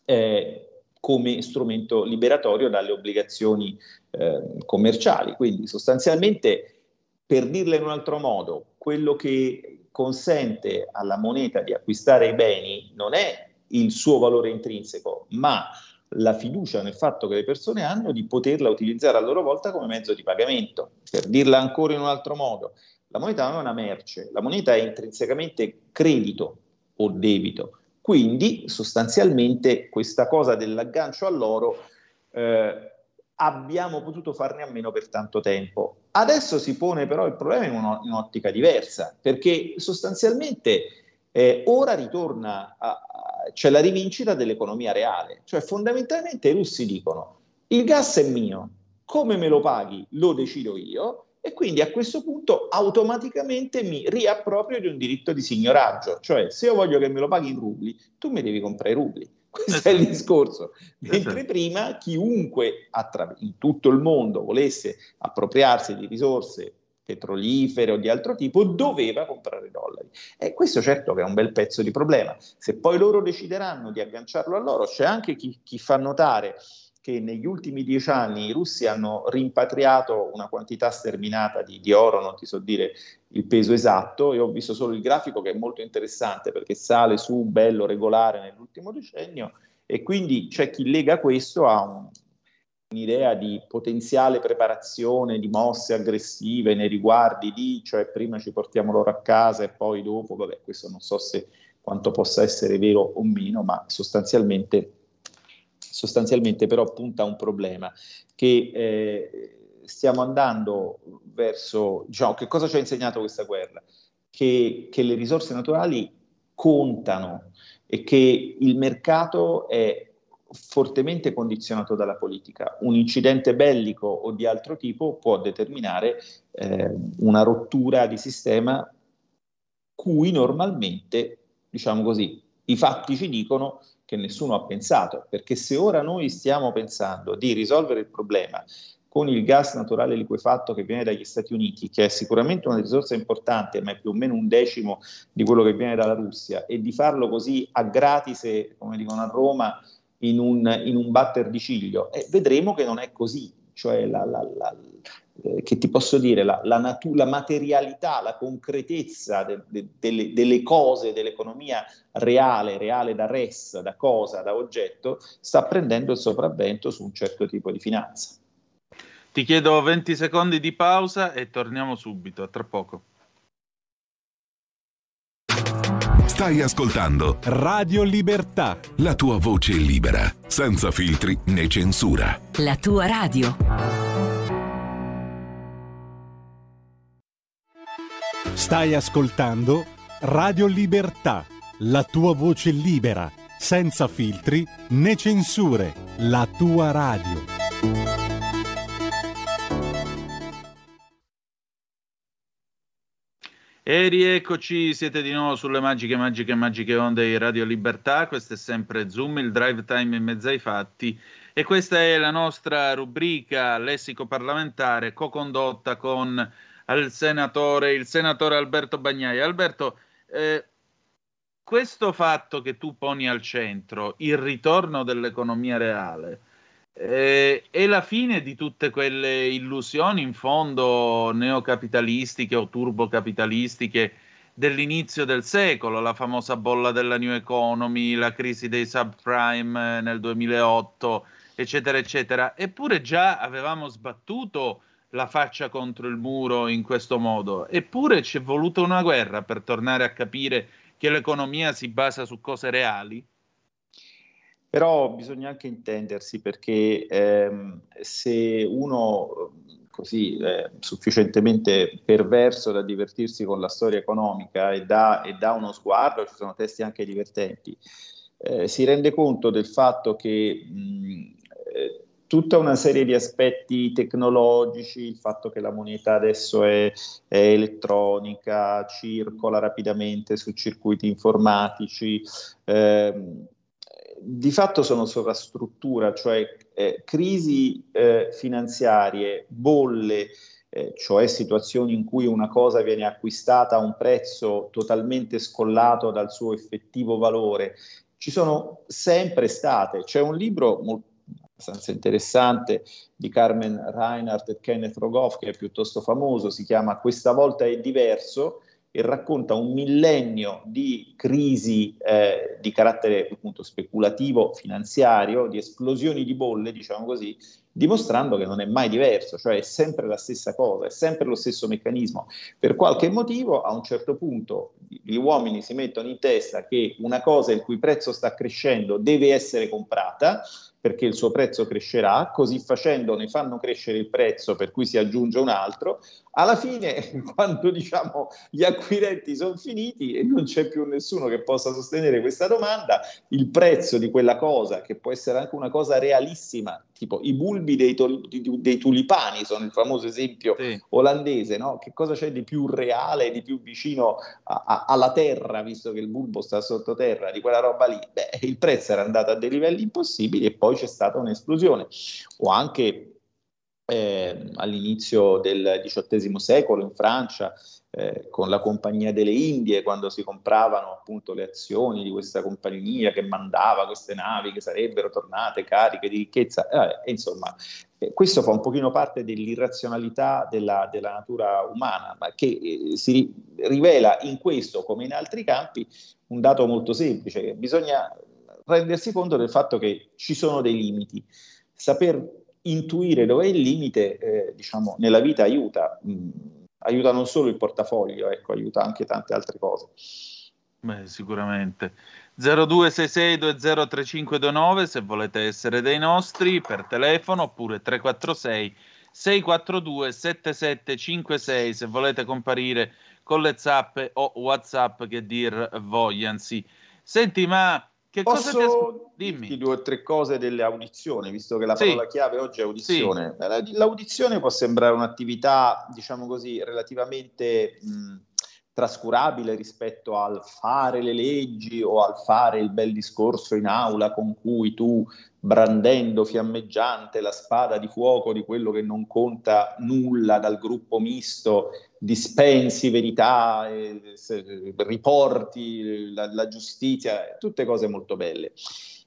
eh, come strumento liberatorio dalle obbligazioni eh, commerciali. Quindi sostanzialmente, per dirla in un altro modo, quello che consente alla moneta di acquistare i beni non è il suo valore intrinseco, ma la fiducia nel fatto che le persone hanno di poterla utilizzare a loro volta come mezzo di pagamento. Per dirla ancora in un altro modo, la moneta non è una merce, la moneta è intrinsecamente credito o debito. Quindi sostanzialmente questa cosa dell'aggancio all'oro eh, abbiamo potuto farne a meno per tanto tempo. Adesso si pone però il problema in, uno- in un'ottica diversa, perché sostanzialmente eh, ora ritorna, a, a- c'è la rivincita dell'economia reale, cioè fondamentalmente i russi dicono il gas è mio, come me lo paghi lo decido io e quindi a questo punto automaticamente mi riapproprio di un diritto di signoraggio, cioè se io voglio che me lo paghi in rubli, tu mi devi comprare i rubli. Questo è il discorso. Mentre prima chiunque attra- in tutto il mondo volesse appropriarsi di risorse petrolifere o di altro tipo, doveva comprare dollari. E questo certo che è un bel pezzo di problema. Se poi loro decideranno di agganciarlo a loro, c'è anche chi, chi fa notare che negli ultimi dieci anni i russi hanno rimpatriato una quantità sterminata di, di oro, non ti so dire il peso esatto, e ho visto solo il grafico che è molto interessante perché sale su bello regolare nell'ultimo decennio e quindi c'è chi lega questo a un, un'idea di potenziale preparazione di mosse aggressive nei riguardi di, cioè prima ci portiamo loro a casa e poi dopo, vabbè, questo non so se quanto possa essere vero o meno, ma sostanzialmente, sostanzialmente però punta a un problema che eh, stiamo andando verso, diciamo, che cosa ci ha insegnato questa guerra? Che, che le risorse naturali contano e che il mercato è fortemente condizionato dalla politica. Un incidente bellico o di altro tipo può determinare eh, una rottura di sistema cui normalmente, diciamo così, i fatti ci dicono che nessuno ha pensato, perché se ora noi stiamo pensando di risolvere il problema con il gas naturale liquefatto che viene dagli Stati Uniti, che è sicuramente una risorsa importante, ma è più o meno un decimo di quello che viene dalla Russia, e di farlo così a gratis, come dicono a Roma, in un, in un batter di ciglio, e vedremo che non è così, cioè la, la, la, eh, che ti posso dire, la, natu- materialità, la concretezza de- de- delle, delle cose, dell'economia reale, reale da res, da cosa, da oggetto, sta prendendo il sopravvento su un certo tipo di finanza. Ti chiedo 20 secondi di pausa e torniamo subito, a tra poco. Stai ascoltando Radio Libertà. la tua voce libera, senza filtri né censura. La tua radio. Stai ascoltando Radio Libertà, la tua voce libera, senza filtri né censure. La tua radio. E rieccoci, siete di nuovo sulle magiche, magiche, magiche onde di Radio Libertà. Questo è sempre Zoom, il drive time in mezzo ai fatti. E questa è la nostra rubrica lessico parlamentare co-condotta con il senatore, il senatore Alberto Bagnaia. Alberto, eh, questo fatto che tu poni al centro, il ritorno dell'economia reale, eh, è la fine di tutte quelle illusioni in fondo neocapitalistiche o turbocapitalistiche dell'inizio del secolo, la famosa bolla della New Economy, la crisi dei subprime eh, nel 2008, eccetera, eccetera. Eppure già avevamo sbattuto la faccia contro il muro in questo modo. Eppure ci è voluta una guerra per tornare a capire che l'economia si basa su cose reali. Però bisogna anche intendersi perché ehm, se uno così eh, sufficientemente perverso da divertirsi con la storia economica e dà, e dà uno sguardo, ci sono testi anche divertenti, eh, si rende conto del fatto che mh, eh, tutta una serie di aspetti tecnologici, il fatto che la moneta adesso è, è elettronica, circola rapidamente su circuiti informatici, ehm, di fatto sono sovrastruttura, cioè eh, crisi eh, finanziarie, bolle, eh, cioè situazioni in cui una cosa viene acquistata a un prezzo totalmente scollato dal suo effettivo valore, ci sono sempre state. C'è un libro molto abbastanza interessante di Carmen Reinhardt e Kenneth Rogoff che è piuttosto famoso, si chiama Questa volta è diverso e racconta un millennio di crisi eh, di carattere appunto speculativo, finanziario, di esplosioni di bolle, diciamo così, dimostrando che non è mai diverso, cioè è sempre la stessa cosa, è sempre lo stesso meccanismo. Per qualche motivo, a un certo punto, gli uomini si mettono in testa che una cosa il cui prezzo sta crescendo deve essere comprata, perché il suo prezzo crescerà, così facendo ne fanno crescere il prezzo per cui si aggiunge un altro, alla fine (laughs) quando diciamo gli acquirenti sono finiti e non c'è più nessuno che possa sostenere questa domanda, il prezzo di quella cosa, che può essere anche una cosa realissima, tipo i bulbi dei, tol- dei tulipani sono il famoso esempio Sì. olandese, no? che cosa c'è di più reale, di più vicino a- a- alla terra, visto che il bulbo sta sottoterra, di quella roba lì? Beh, il prezzo era andato a dei livelli impossibili e poi c'è stata un'esplosione. O anche eh, all'inizio del XVIII secolo in Francia, eh, con la Compagnia delle Indie, quando si compravano appunto le azioni di questa compagnia che mandava queste navi che sarebbero tornate cariche di ricchezza. Eh, insomma, eh, questo fa un pochino parte dell'irrazionalità della, della natura umana, ma che eh, si ri- rivela in questo come in altri campi un dato molto semplice, che bisogna rendersi conto del fatto che ci sono dei limiti. Saper intuire dove è il limite, eh, diciamo, nella vita aiuta, mh, aiuta non solo il portafoglio, ecco, aiuta anche tante altre cose. Beh, sicuramente. 0266203529 se volete essere dei nostri per telefono oppure 346 642 7756 se volete comparire con le zappe o WhatsApp che dir vogliansi. Senti, ma che cosa ti Posso dirti due o tre cose delle audizioni, visto che la Sì. parola chiave oggi è audizione. La- L'audizione può sembrare un'attività, diciamo così, relativamente mh, trascurabile rispetto al fare le leggi o al fare il bel discorso in aula con cui tu, brandendo fiammeggiante la spada di fuoco di quello che non conta nulla dal gruppo misto, dispensi verità, eh, se- riporti la, la giustizia, tutte cose molto belle.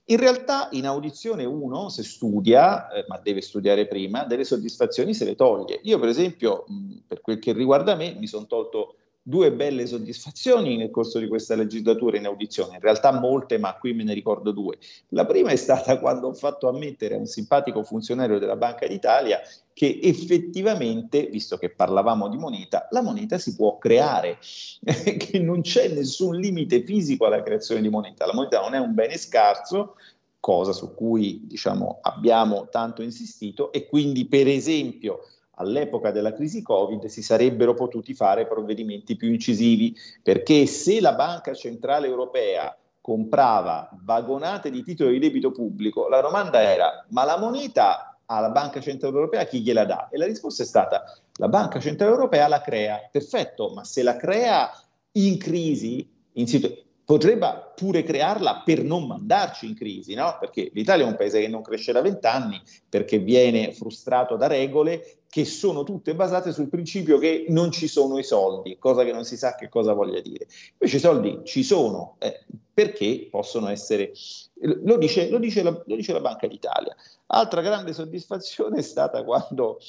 In realtà in audizione uno, se studia, eh, ma deve studiare prima, delle soddisfazioni se le toglie. Io per esempio, mh, per quel che riguarda me, mi sono tolto due belle soddisfazioni nel corso di questa legislatura in audizione, in realtà molte, ma qui me ne ricordo due. La prima è stata (laughs) quando ho fatto ammettere a un simpatico funzionario della Banca d'Italia che effettivamente, visto che parlavamo di moneta, la moneta si può creare, (laughs) che non c'è nessun limite fisico alla creazione di moneta. La moneta non è un bene scarso, cosa su cui diciamo, abbiamo tanto insistito e quindi per esempio all'epoca della crisi Covid si sarebbero potuti fare provvedimenti più incisivi perché se la Banca Centrale Europea comprava vagonate di titoli di debito pubblico, la domanda era ma la moneta alla Banca Centrale Europea chi gliela dà? E la risposta è stata la Banca Centrale Europea la crea. Perfetto, ma se la crea in crisi, in situ- potrebbe pure crearla per non mandarci in crisi, no? Perché l'Italia è un paese che non cresce da vent'anni perché viene frustrato da regole che sono tutte basate sul principio che non ci sono i soldi, cosa che non si sa che cosa voglia dire. Invece i soldi ci sono, eh, perché possono essere, lo dice, lo, dice la, lo dice la Banca d'Italia. Altra grande soddisfazione è stata quando,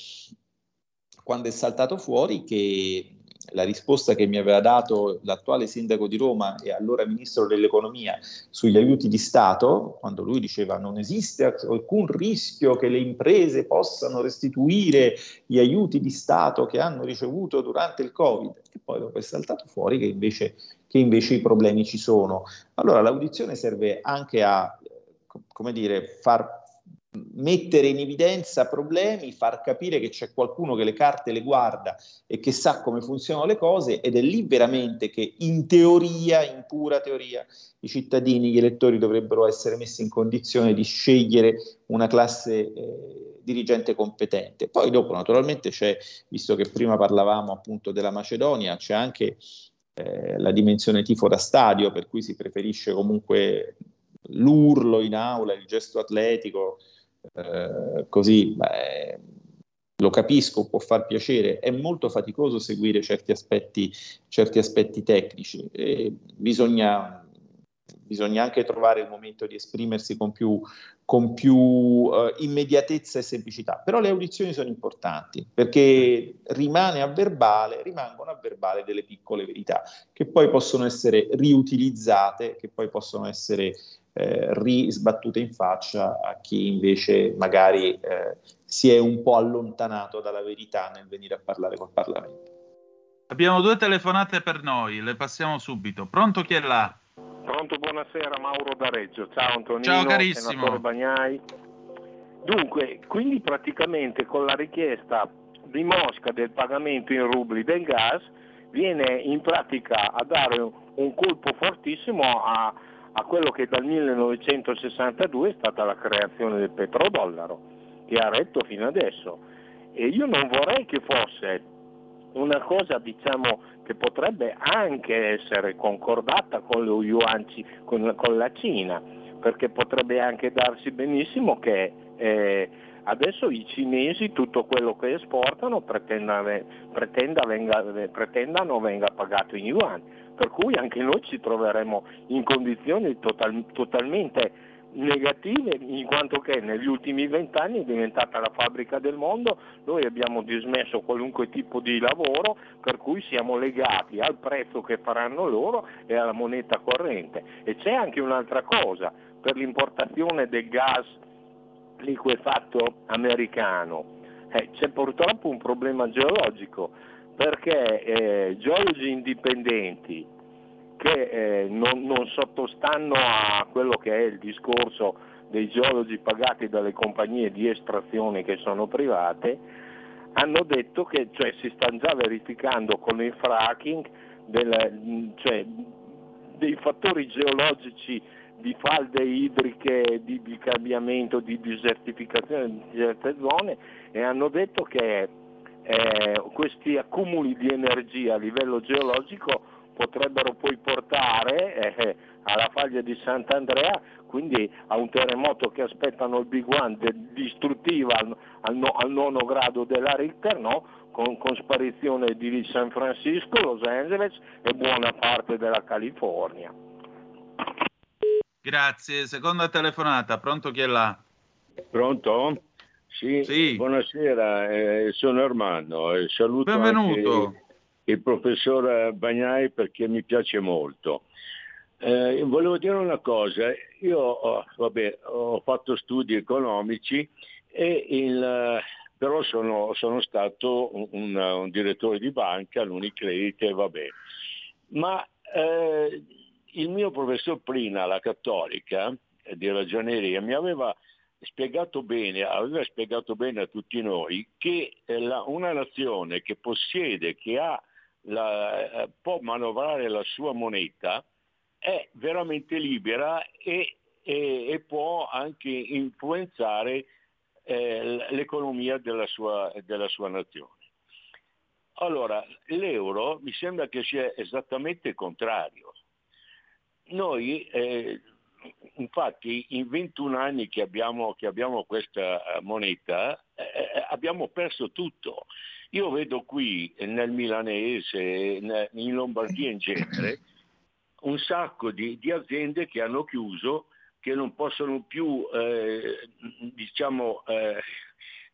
quando è saltato fuori che la risposta che mi aveva dato l'attuale sindaco di Roma e allora ministro dell'economia sugli aiuti di Stato, quando lui diceva non esiste alcun rischio che le imprese possano restituire gli aiuti di Stato che hanno ricevuto durante il Covid, e poi dopo è saltato fuori che invece, che invece i problemi ci sono. Allora l'audizione serve anche a, come dire, far mettere in evidenza problemi, far capire che c'è qualcuno che le carte le guarda e che sa come funzionano le cose ed è lì veramente che in teoria, in pura teoria, i cittadini, gli elettori dovrebbero essere messi in condizione di scegliere una classe eh, dirigente competente. Poi dopo naturalmente c'è, visto che prima parlavamo appunto della Macedonia, c'è anche eh, la dimensione tifo da stadio, per cui si preferisce comunque l'urlo in aula, il gesto atletico, eh, così beh, lo capisco, può far piacere, è molto faticoso seguire certi aspetti, certi aspetti tecnici e bisogna, bisogna anche trovare il momento di esprimersi con più, con più eh, immediatezza e semplicità. Però le audizioni sono importanti perché rimane a verbale, rimangono a verbale delle piccole verità che poi possono essere riutilizzate, che poi possono essere eh, risbattute in faccia a chi invece magari eh, si è un po' allontanato dalla verità nel venire a parlare col Parlamento. Abbiamo due telefonate per noi, le passiamo subito. Pronto chi è là? Pronto, buonasera, Mauro da Reggio. Ciao Antonino, Ciao, carissimo. senatore Bagnai. Dunque, quindi praticamente con la richiesta di Mosca del pagamento in rubli del gas viene in pratica a dare un colpo fortissimo a, a quello che dal 1962 è stata la creazione del petrodollaro, che ha retto fino adesso. E io non vorrei che fosse una cosa diciamo che potrebbe anche essere concordata con yuan, con, con la Cina, perché potrebbe anche darsi benissimo che eh, Adesso i cinesi tutto quello che esportano pretenda, pretenda venga, pretendano venga pagato in yuan, per cui anche noi ci troveremo in condizioni total- totalmente negative in quanto che negli ultimi vent'anni è diventata la fabbrica del mondo, noi abbiamo dismesso qualunque tipo di lavoro per cui siamo legati al prezzo che faranno loro e alla moneta corrente. E c'è anche un'altra cosa, per l'importazione del gas liquefatto americano eh, c'è purtroppo un problema geologico perché eh, geologi indipendenti che eh, non, non sottostanno a quello che è il discorso dei geologi pagati dalle compagnie di estrazione che sono private, hanno detto che cioè, si stanno già verificando con il fracking del, cioè, dei fattori geologici di falde idriche, di, di cambiamento, di desertificazione di certe zone e hanno detto che eh, questi accumuli di energia a livello geologico potrebbero poi portare eh, alla faglia di Sant'Andrea, quindi a un terremoto che aspettano il Big One de- distruttiva al, al, no- al nono grado della Richter, no? con, con sparizione di San Francisco, Los Angeles e buona parte della California. Grazie. Seconda telefonata, pronto chi è là? Pronto? Sì, buonasera, eh, sono Armando e saluto Benvenuto. anche il professor Bagnai perché mi piace molto. Eh, volevo dire una cosa, io ho, vabbè, ho fatto studi economici e il, però sono, sono stato un, un direttore di banca, l'Unicredit e vabbè. Ma eh, il mio professor Prina, alla Cattolica eh, di ragioneria, mi aveva spiegato bene, aveva spiegato bene a tutti noi che eh, la- una nazione che possiede, che la- eh, può manovrare la sua moneta, è veramente libera e, e- e può anche influenzare eh, l'economia della sua, della sua nazione. Allora, l'euro mi sembra che sia esattamente il contrario. Noi, eh, infatti, in 21 anni che abbiamo, che abbiamo questa eh, moneta, eh, abbiamo perso tutto. Io vedo qui eh, nel milanese, in- Lombardia in genere, un sacco di, di aziende che hanno chiuso, che non possono più, eh, diciamo, eh,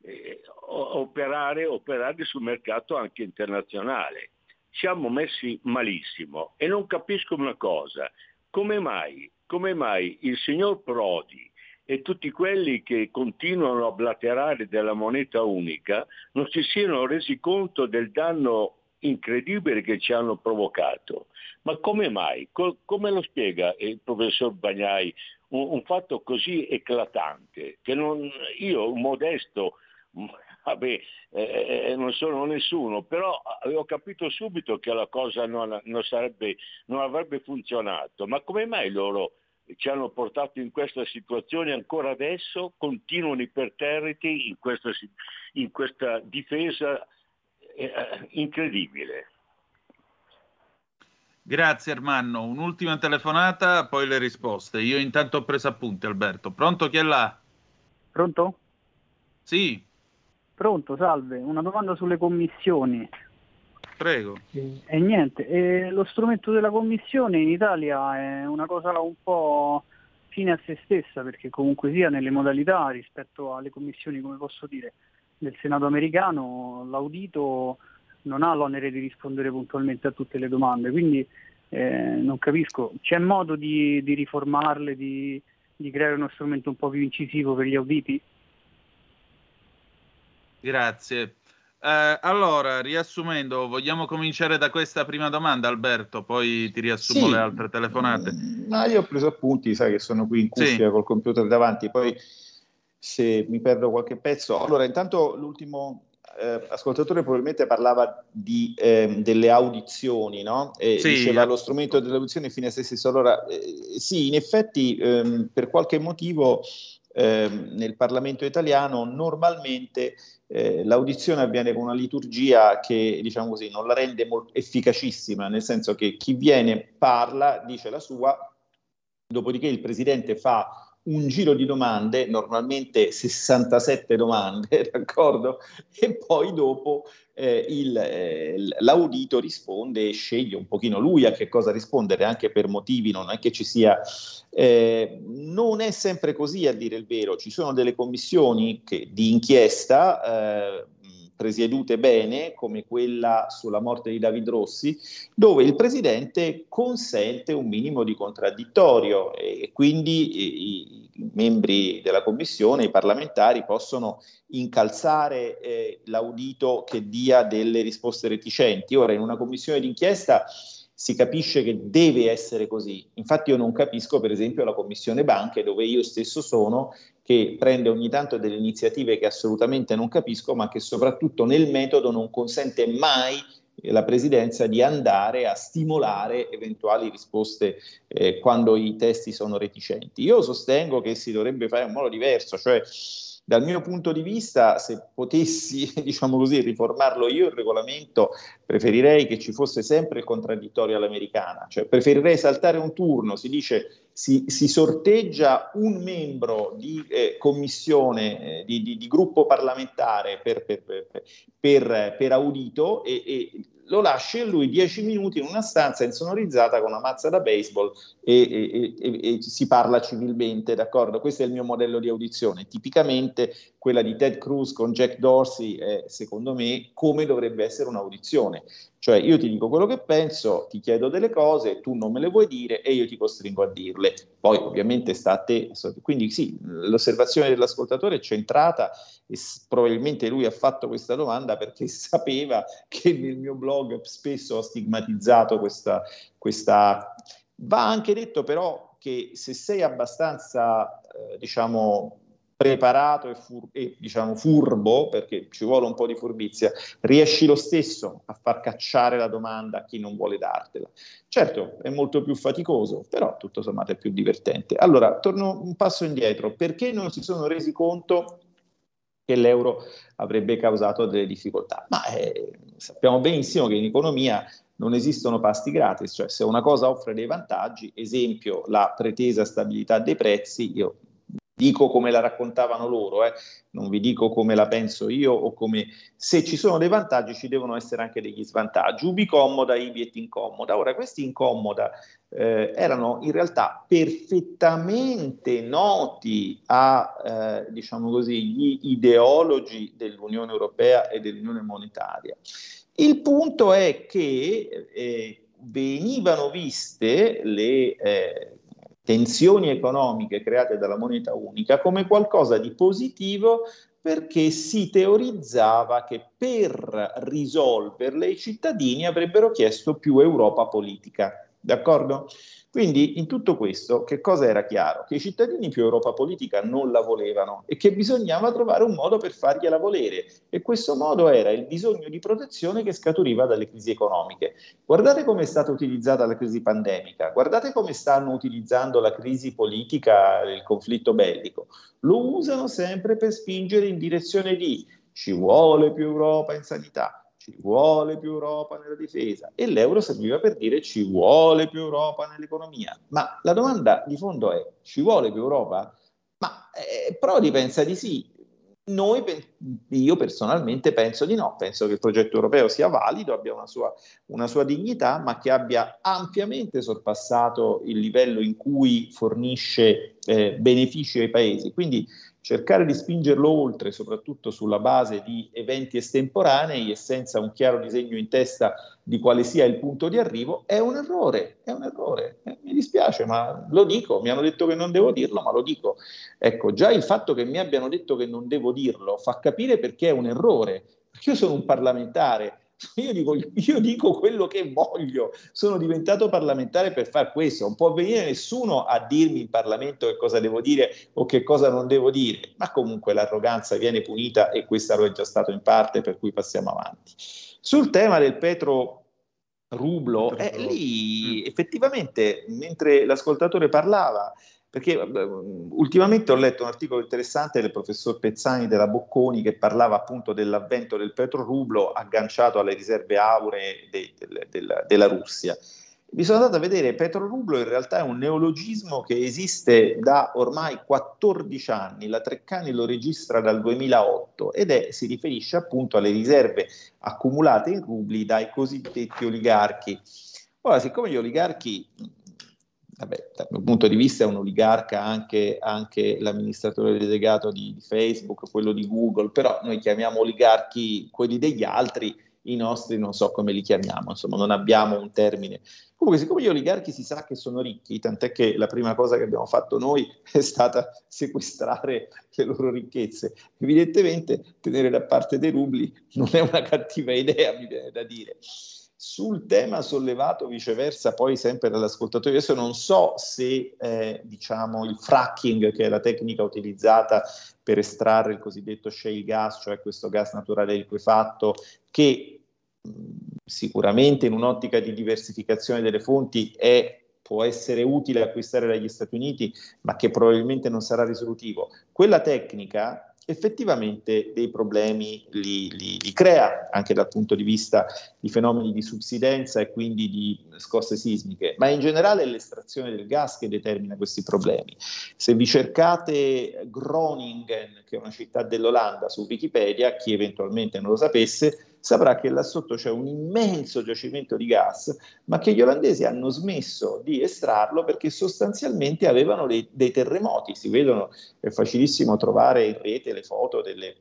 eh, operare, operare sul mercato anche internazionale. Siamo messi malissimo e non capisco una cosa, come mai, come mai il signor Prodi e tutti quelli che continuano a blaterare della moneta unica non si siano resi conto del danno incredibile che ci hanno provocato. Ma come mai? Co- come lo spiega il professor Bagnai un, fatto così eclatante che non, io, modesto, vabbè, eh, eh, non sono nessuno, però avevo capito subito che la cosa non, non sarebbe, non avrebbe funzionato. Ma come mai loro ci hanno portato in questa situazione ancora adesso, continuano imperterriti in questa, si- in questa difesa eh, incredibile? Grazie Ermanno. Un'ultima telefonata, poi le risposte. Io intanto ho preso appunti, Alberto. Pronto chi è là? Pronto? Sì, Pronto, salve. Una domanda sulle commissioni. Prego. E niente, e lo strumento della commissione in Italia è una cosa un po' fine a se stessa, perché comunque sia nelle modalità rispetto alle commissioni, come posso dire, del Senato americano, l'audito non ha l'onere di rispondere puntualmente a tutte le domande, quindi eh, non capisco, c'è modo di, di riformarle, di, di creare uno strumento un po' più incisivo per gli auditi? Grazie. Eh, allora, riassumendo, vogliamo cominciare da questa prima domanda, Alberto, poi ti riassumo Sì. le altre telefonate. Ma io ho preso appunti, sai che sono qui in cuffia Sì. col computer davanti, poi se mi perdo qualche pezzo. Allora, intanto l'ultimo eh, ascoltatore probabilmente parlava di, ehm, delle audizioni, no? E Sì. diceva lo strumento delle audizioni fine a se stesso. Allora, eh, sì, in effetti ehm, per qualche motivo ehm, nel Parlamento italiano normalmente eh, l'audizione avviene con una liturgia che, diciamo così, non la rende molto efficacissima, nel senso che chi viene parla, dice la sua, dopodiché il presidente fa un giro di domande, normalmente 67 domande, (laughs) d'accordo? E poi dopo eh, il, eh, l'audito risponde e sceglie un pochino lui a che cosa rispondere, anche per motivi, non è che ci sia... Eh, non è sempre così a dire il vero, ci sono delle commissioni che, di inchiesta eh, presiedute bene, come quella sulla morte di David Rossi, dove il presidente consente un minimo di contraddittorio e quindi i, i membri della commissione, i parlamentari, possono incalzare eh, l'audito che dia delle risposte reticenti. Ora, in una commissione d'inchiesta si capisce che deve essere così. Infatti io non capisco, per esempio, la commissione banche, dove io stesso sono, che prende ogni tanto delle iniziative che assolutamente non capisco, ma che soprattutto nel metodo non consente mai la presidenza di andare a stimolare eventuali risposte eh, quando i testi sono reticenti. Io sostengo che si dovrebbe fare in modo diverso, cioè dal mio punto di vista, se potessi, (laughs) diciamo così, riformarlo io il regolamento, preferirei che ci fosse sempre il contraddittorio all'americana, cioè preferirei saltare un turno, si dice si, si sorteggia un membro di eh, commissione, eh, di, di, di, gruppo parlamentare per, per, per, per audito e, e lo lascia lui dieci minuti in una stanza insonorizzata con una mazza da baseball e, e, e, e, si parla civilmente, d'accordo? Questo è il mio modello di audizione. Tipicamente quella di Ted Cruz con Jack Dorsey è, secondo me, come dovrebbe essere un'audizione. Cioè io ti dico quello che penso, ti chiedo delle cose, tu non me le vuoi dire e io ti costringo a dirle. Poi ovviamente sta a te. Quindi sì, l'osservazione dell'ascoltatore è centrata e probabilmente lui ha fatto questa domanda perché (laughs) sapeva che nel mio blog spesso ho stigmatizzato questa, questa... Va anche detto però che se sei abbastanza, eh, diciamo, preparato e, fur- e, diciamo furbo, perché ci vuole un po' di furbizia, riesci lo stesso a far cacciare la domanda a chi non vuole dartela. Certo, è molto più faticoso, però tutto sommato è più divertente. Allora, torno un passo indietro. Perché non si sono resi conto che l'euro avrebbe causato delle difficoltà? Ma eh, sappiamo benissimo che in economia non esistono pasti gratis, cioè se una cosa offre dei vantaggi, esempio la pretesa stabilità dei prezzi, io dico come la raccontavano loro, eh. non vi dico come la penso io o come se ci sono dei vantaggi ci devono essere anche degli svantaggi. Ubi comoda, ibi et incomoda. Ora, questi incomoda eh, erano in realtà perfettamente noti a, eh, diciamo così, gli ideologi dell'Unione Europea e dell'Unione Monetaria. Il punto è che eh, venivano viste le eh, tensioni economiche create dalla moneta unica come qualcosa di positivo perché si teorizzava che per risolverle i cittadini avrebbero chiesto più Europa politica. D'accordo? Quindi in tutto questo che cosa era chiaro? Che i cittadini più Europa politica non la volevano e che bisognava trovare un modo per fargliela volere e questo modo era il bisogno di protezione che scaturiva dalle crisi economiche. Guardate come è stata utilizzata la crisi pandemica, guardate come stanno utilizzando la crisi politica, il conflitto bellico. Lo usano sempre per spingere in direzione di ci vuole più Europa in sanità, ci vuole più Europa nella difesa e l'euro serviva per dire ci vuole più Europa nell'economia. Ma la domanda di fondo è ci vuole più Europa? Ma eh, Prodi pensa di sì. Noi, io personalmente penso di no, penso che il progetto europeo sia valido, abbia una sua, una sua dignità, ma che abbia ampiamente sorpassato il livello in cui fornisce eh, benefici ai paesi. Quindi cercare di spingerlo oltre, soprattutto sulla base di eventi estemporanei e senza un chiaro disegno in testa di quale sia il punto di arrivo, è un errore, è un errore. Eh, mi dispiace, ma lo dico, mi hanno detto che non devo dirlo, ma lo dico. Ecco, già il fatto che mi abbiano detto che non devo dirlo fa capire perché è un errore, perché io sono un parlamentare, (laughs) io dico, io dico, quello che voglio, sono diventato parlamentare per far questo, non può venire nessuno a dirmi in Parlamento che cosa devo dire o che cosa non devo dire, ma comunque l'arroganza viene punita e questo lo è già stato in parte, per cui passiamo avanti. Sul tema del Petro Rublo, eh, lì effettivamente mentre l'ascoltatore parlava perché ultimamente ho letto un articolo interessante del professor Pezzani della Bocconi che parlava appunto dell'avvento del petrorublo agganciato alle riserve auree de, de, de, della Russia. Mi sono andato a vedere Petrorublo, in realtà è un neologismo che esiste da ormai 14 anni, la Treccani lo registra dal 2008 ed è, si riferisce appunto alle riserve accumulate in rubli dai cosiddetti oligarchi. Ora, siccome gli oligarchi vabbè, dal mio punto di vista è un oligarca anche, anche l'amministratore delegato di, di, Facebook, quello di Google, però noi chiamiamo oligarchi quelli degli altri, i nostri non so come li chiamiamo, insomma non abbiamo un termine. Comunque siccome gli oligarchi si sa che sono ricchi, tant'è che la prima cosa che abbiamo fatto noi (laughs) è stata sequestrare le loro ricchezze, evidentemente tenere da parte dei rubli non è una (laughs) cattiva idea, mi viene da dire. Sul tema sollevato viceversa poi sempre dall'ascoltatore, adesso non so se eh, diciamo il fracking, che è la tecnica utilizzata per estrarre il cosiddetto shale gas, cioè questo gas naturale liquefatto, che mh, sicuramente in un'ottica di diversificazione delle fonti è, può essere utile acquistare dagli Stati Uniti, ma che probabilmente non sarà risolutivo. Quella tecnica effettivamente dei problemi li, li, li, crea anche dal punto di vista di fenomeni di subsidenza e quindi di scosse sismiche, ma in generale è l'estrazione del gas che determina questi problemi. Se vi cercate Groningen, che è una città dell'Olanda, su Wikipedia, chi eventualmente non lo sapesse, saprà che là sotto c'è un immenso giacimento di gas, ma che gli olandesi hanno smesso di estrarlo perché sostanzialmente avevano dei, dei terremoti. Si vedono, è facilissimo trovare in rete le foto delle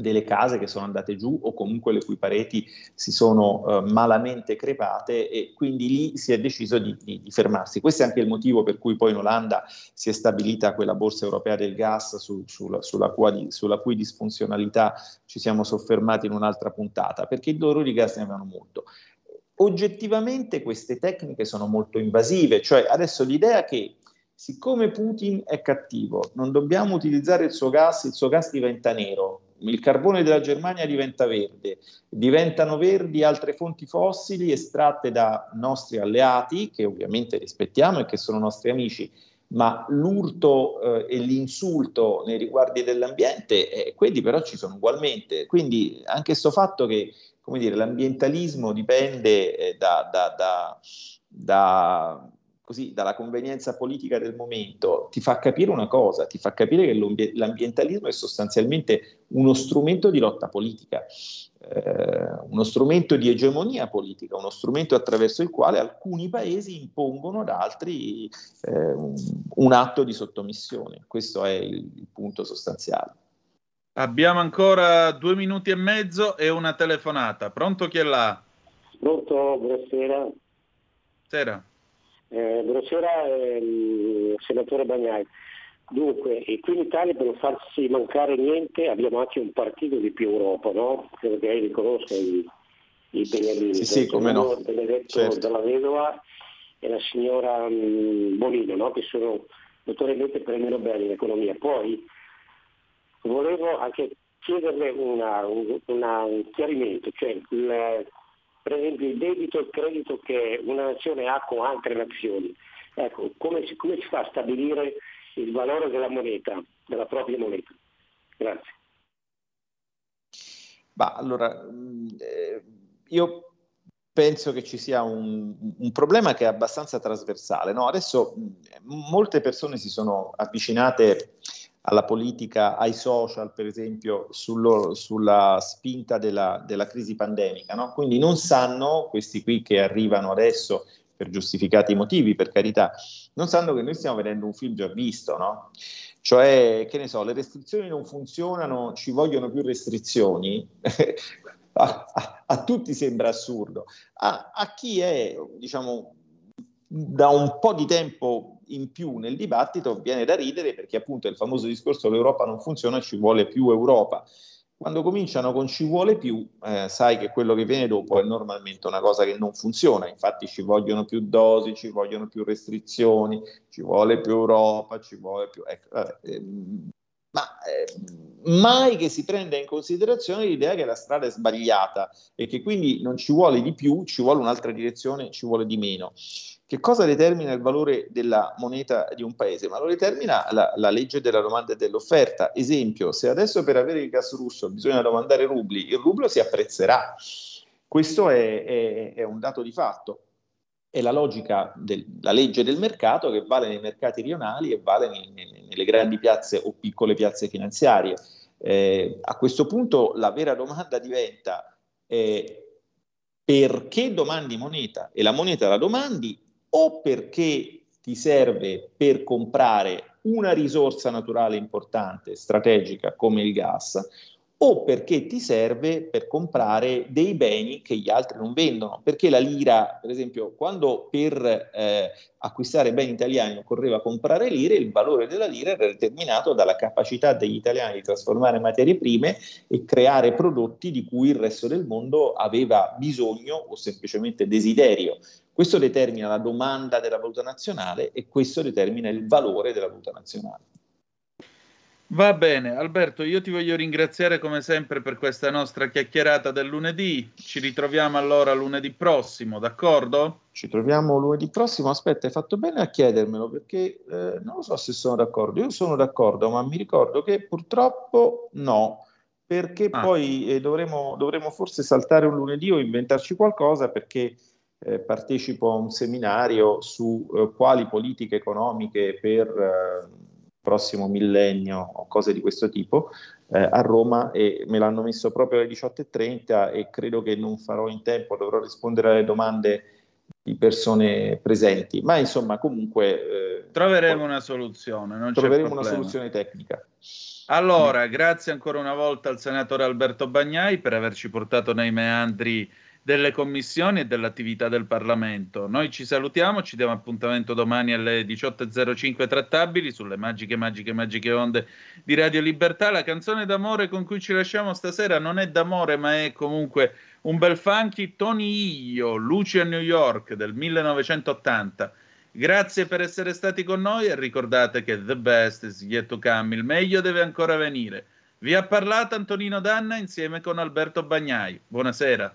delle case che sono andate giù o comunque le cui pareti si sono uh, malamente crepate e quindi lì si è deciso di, di, di, fermarsi. Questo è anche il motivo per cui poi in Olanda si è stabilita quella borsa europea del gas su, sulla, sulla, cui, sulla, cui, disfunzionalità ci siamo soffermati in un'altra puntata, perché loro di gas ne avevano molto. Oggettivamente queste tecniche sono molto invasive, cioè adesso l'idea che siccome Putin è cattivo, non dobbiamo utilizzare il suo gas, il suo gas diventa nero, il carbone della Germania diventa verde, diventano verdi altre fonti fossili estratte da nostri alleati, che ovviamente rispettiamo e che sono nostri amici, ma l'urto eh, e l'insulto nei riguardi dell'ambiente, eh, quelli però ci sono ugualmente. Quindi anche questo fatto che dire, l'ambientalismo dipende eh, da, da, da, da così dalla convenienza politica del momento, ti fa capire una cosa, ti fa capire che l'ambientalismo è sostanzialmente uno strumento di lotta politica, eh, uno strumento di egemonia politica, uno strumento attraverso il quale alcuni paesi impongono ad altri eh, un, atto di sottomissione. Questo è il, il punto sostanziale. Abbiamo ancora due minuti e mezzo e una telefonata. Pronto chi è là? Pronto, buonasera. Sera. Eh, buonasera, ehm, senatore Bagnai. Dunque, e qui in Italia per non farsi mancare niente abbiamo anche un partito di più Europa, no? Credo che lei riconosca i, i Beniamini. Sì, sì, come no. Benedetto certo. dalla Vedova e la signora mh, Bonino, no? Che sono notoriamente premi Nobel in economia. Poi volevo anche chiederle una, una, un chiarimento, cioè il, per esempio il debito e il credito che una nazione ha con altre nazioni. Ecco, come si, come si fa a stabilire il valore della moneta, della propria moneta? Grazie. Bah, allora, eh, io penso che ci sia un, un, problema che è abbastanza trasversale. No? Adesso molte persone si sono avvicinate alla politica, ai social, per esempio, sullo, sulla spinta della, della crisi pandemica. No? Quindi non sanno, questi qui che arrivano adesso per giustificati motivi, per carità, non sanno che noi stiamo vedendo un film già visto, no? Cioè, che ne so, le restrizioni non funzionano, ci vogliono più restrizioni. (laughs) a, a, a, tutti sembra assurdo. A, a chi è, diciamo, da un po' di tempo in più nel dibattito viene da ridere perché appunto il famoso discorso l'Europa non funziona, ci vuole più Europa. Quando cominciano con ci vuole più, eh, sai che quello che viene dopo è normalmente una cosa che non funziona, infatti ci vogliono più dosi, ci vogliono più restrizioni, ci vuole più Europa, ci vuole più... Ecco, vabbè, ehm, ma eh, mai che si prenda in considerazione l'idea che la strada è sbagliata e che quindi non ci vuole di più, ci vuole un'altra direzione, ci vuole di meno. Che cosa determina il valore della moneta di un paese? Ma lo determina la, la, legge della domanda e dell'offerta. Esempio, se adesso per avere il gas russo bisogna domandare rubli, il rublo si apprezzerà. Questo è, è, è un dato di fatto. è la logica della legge del mercato che vale nei mercati rionali e vale nei- nei- nelle grandi piazze o piccole piazze finanziarie. Eh, a questo punto la vera domanda diventa eh, perché domandi moneta e la moneta la domandi o perché ti serve per comprare una risorsa naturale importante, strategica come il gas, o perché ti serve per comprare dei beni che gli altri non vendono. Perché la lira, per esempio, quando per eh, acquistare beni italiani occorreva comprare lire, il valore della lira era determinato dalla capacità degli italiani di trasformare materie prime e creare prodotti di cui il resto del mondo aveva bisogno o semplicemente desiderio. Questo determina la domanda della valuta nazionale e questo determina il valore della valuta nazionale. Va bene, Alberto, io ti voglio ringraziare come sempre per questa nostra chiacchierata del lunedì. Ci ritroviamo allora lunedì prossimo, d'accordo? Ci troviamo lunedì prossimo. Aspetta, hai fatto bene a chiedermelo perché eh, non lo so se sono d'accordo. Io sono d'accordo, ma mi ricordo che purtroppo no, perché Ah. poi eh, dovremo, dovremo forse saltare un lunedì o inventarci qualcosa perché eh, partecipo a un seminario su eh, quali politiche economiche per eh, prossimo millennio o cose di questo tipo eh, a Roma e me l'hanno messo proprio alle 18.30 e credo che non farò in tempo, dovrò rispondere alle domande di persone presenti, ma insomma comunque eh, Troveremo una soluzione, non troveremo una soluzione tecnica. Allora, grazie ancora una volta al senatore Alberto Bagnai per averci portato nei meandri delle commissioni e dell'attività del Parlamento. Noi ci salutiamo, ci diamo appuntamento domani alle 18.05 trattabili sulle magiche, magiche, magiche onde di Radio Libertà. La canzone d'amore con cui ci lasciamo stasera non è d'amore, ma è comunque un bel funky Tony Io, Luci a New York del 1980. Grazie per essere stati con noi e ricordate che the best is yet to come, il meglio deve ancora venire. Vi ha parlato Antonino Danna insieme con Alberto Bagnai. Buonasera.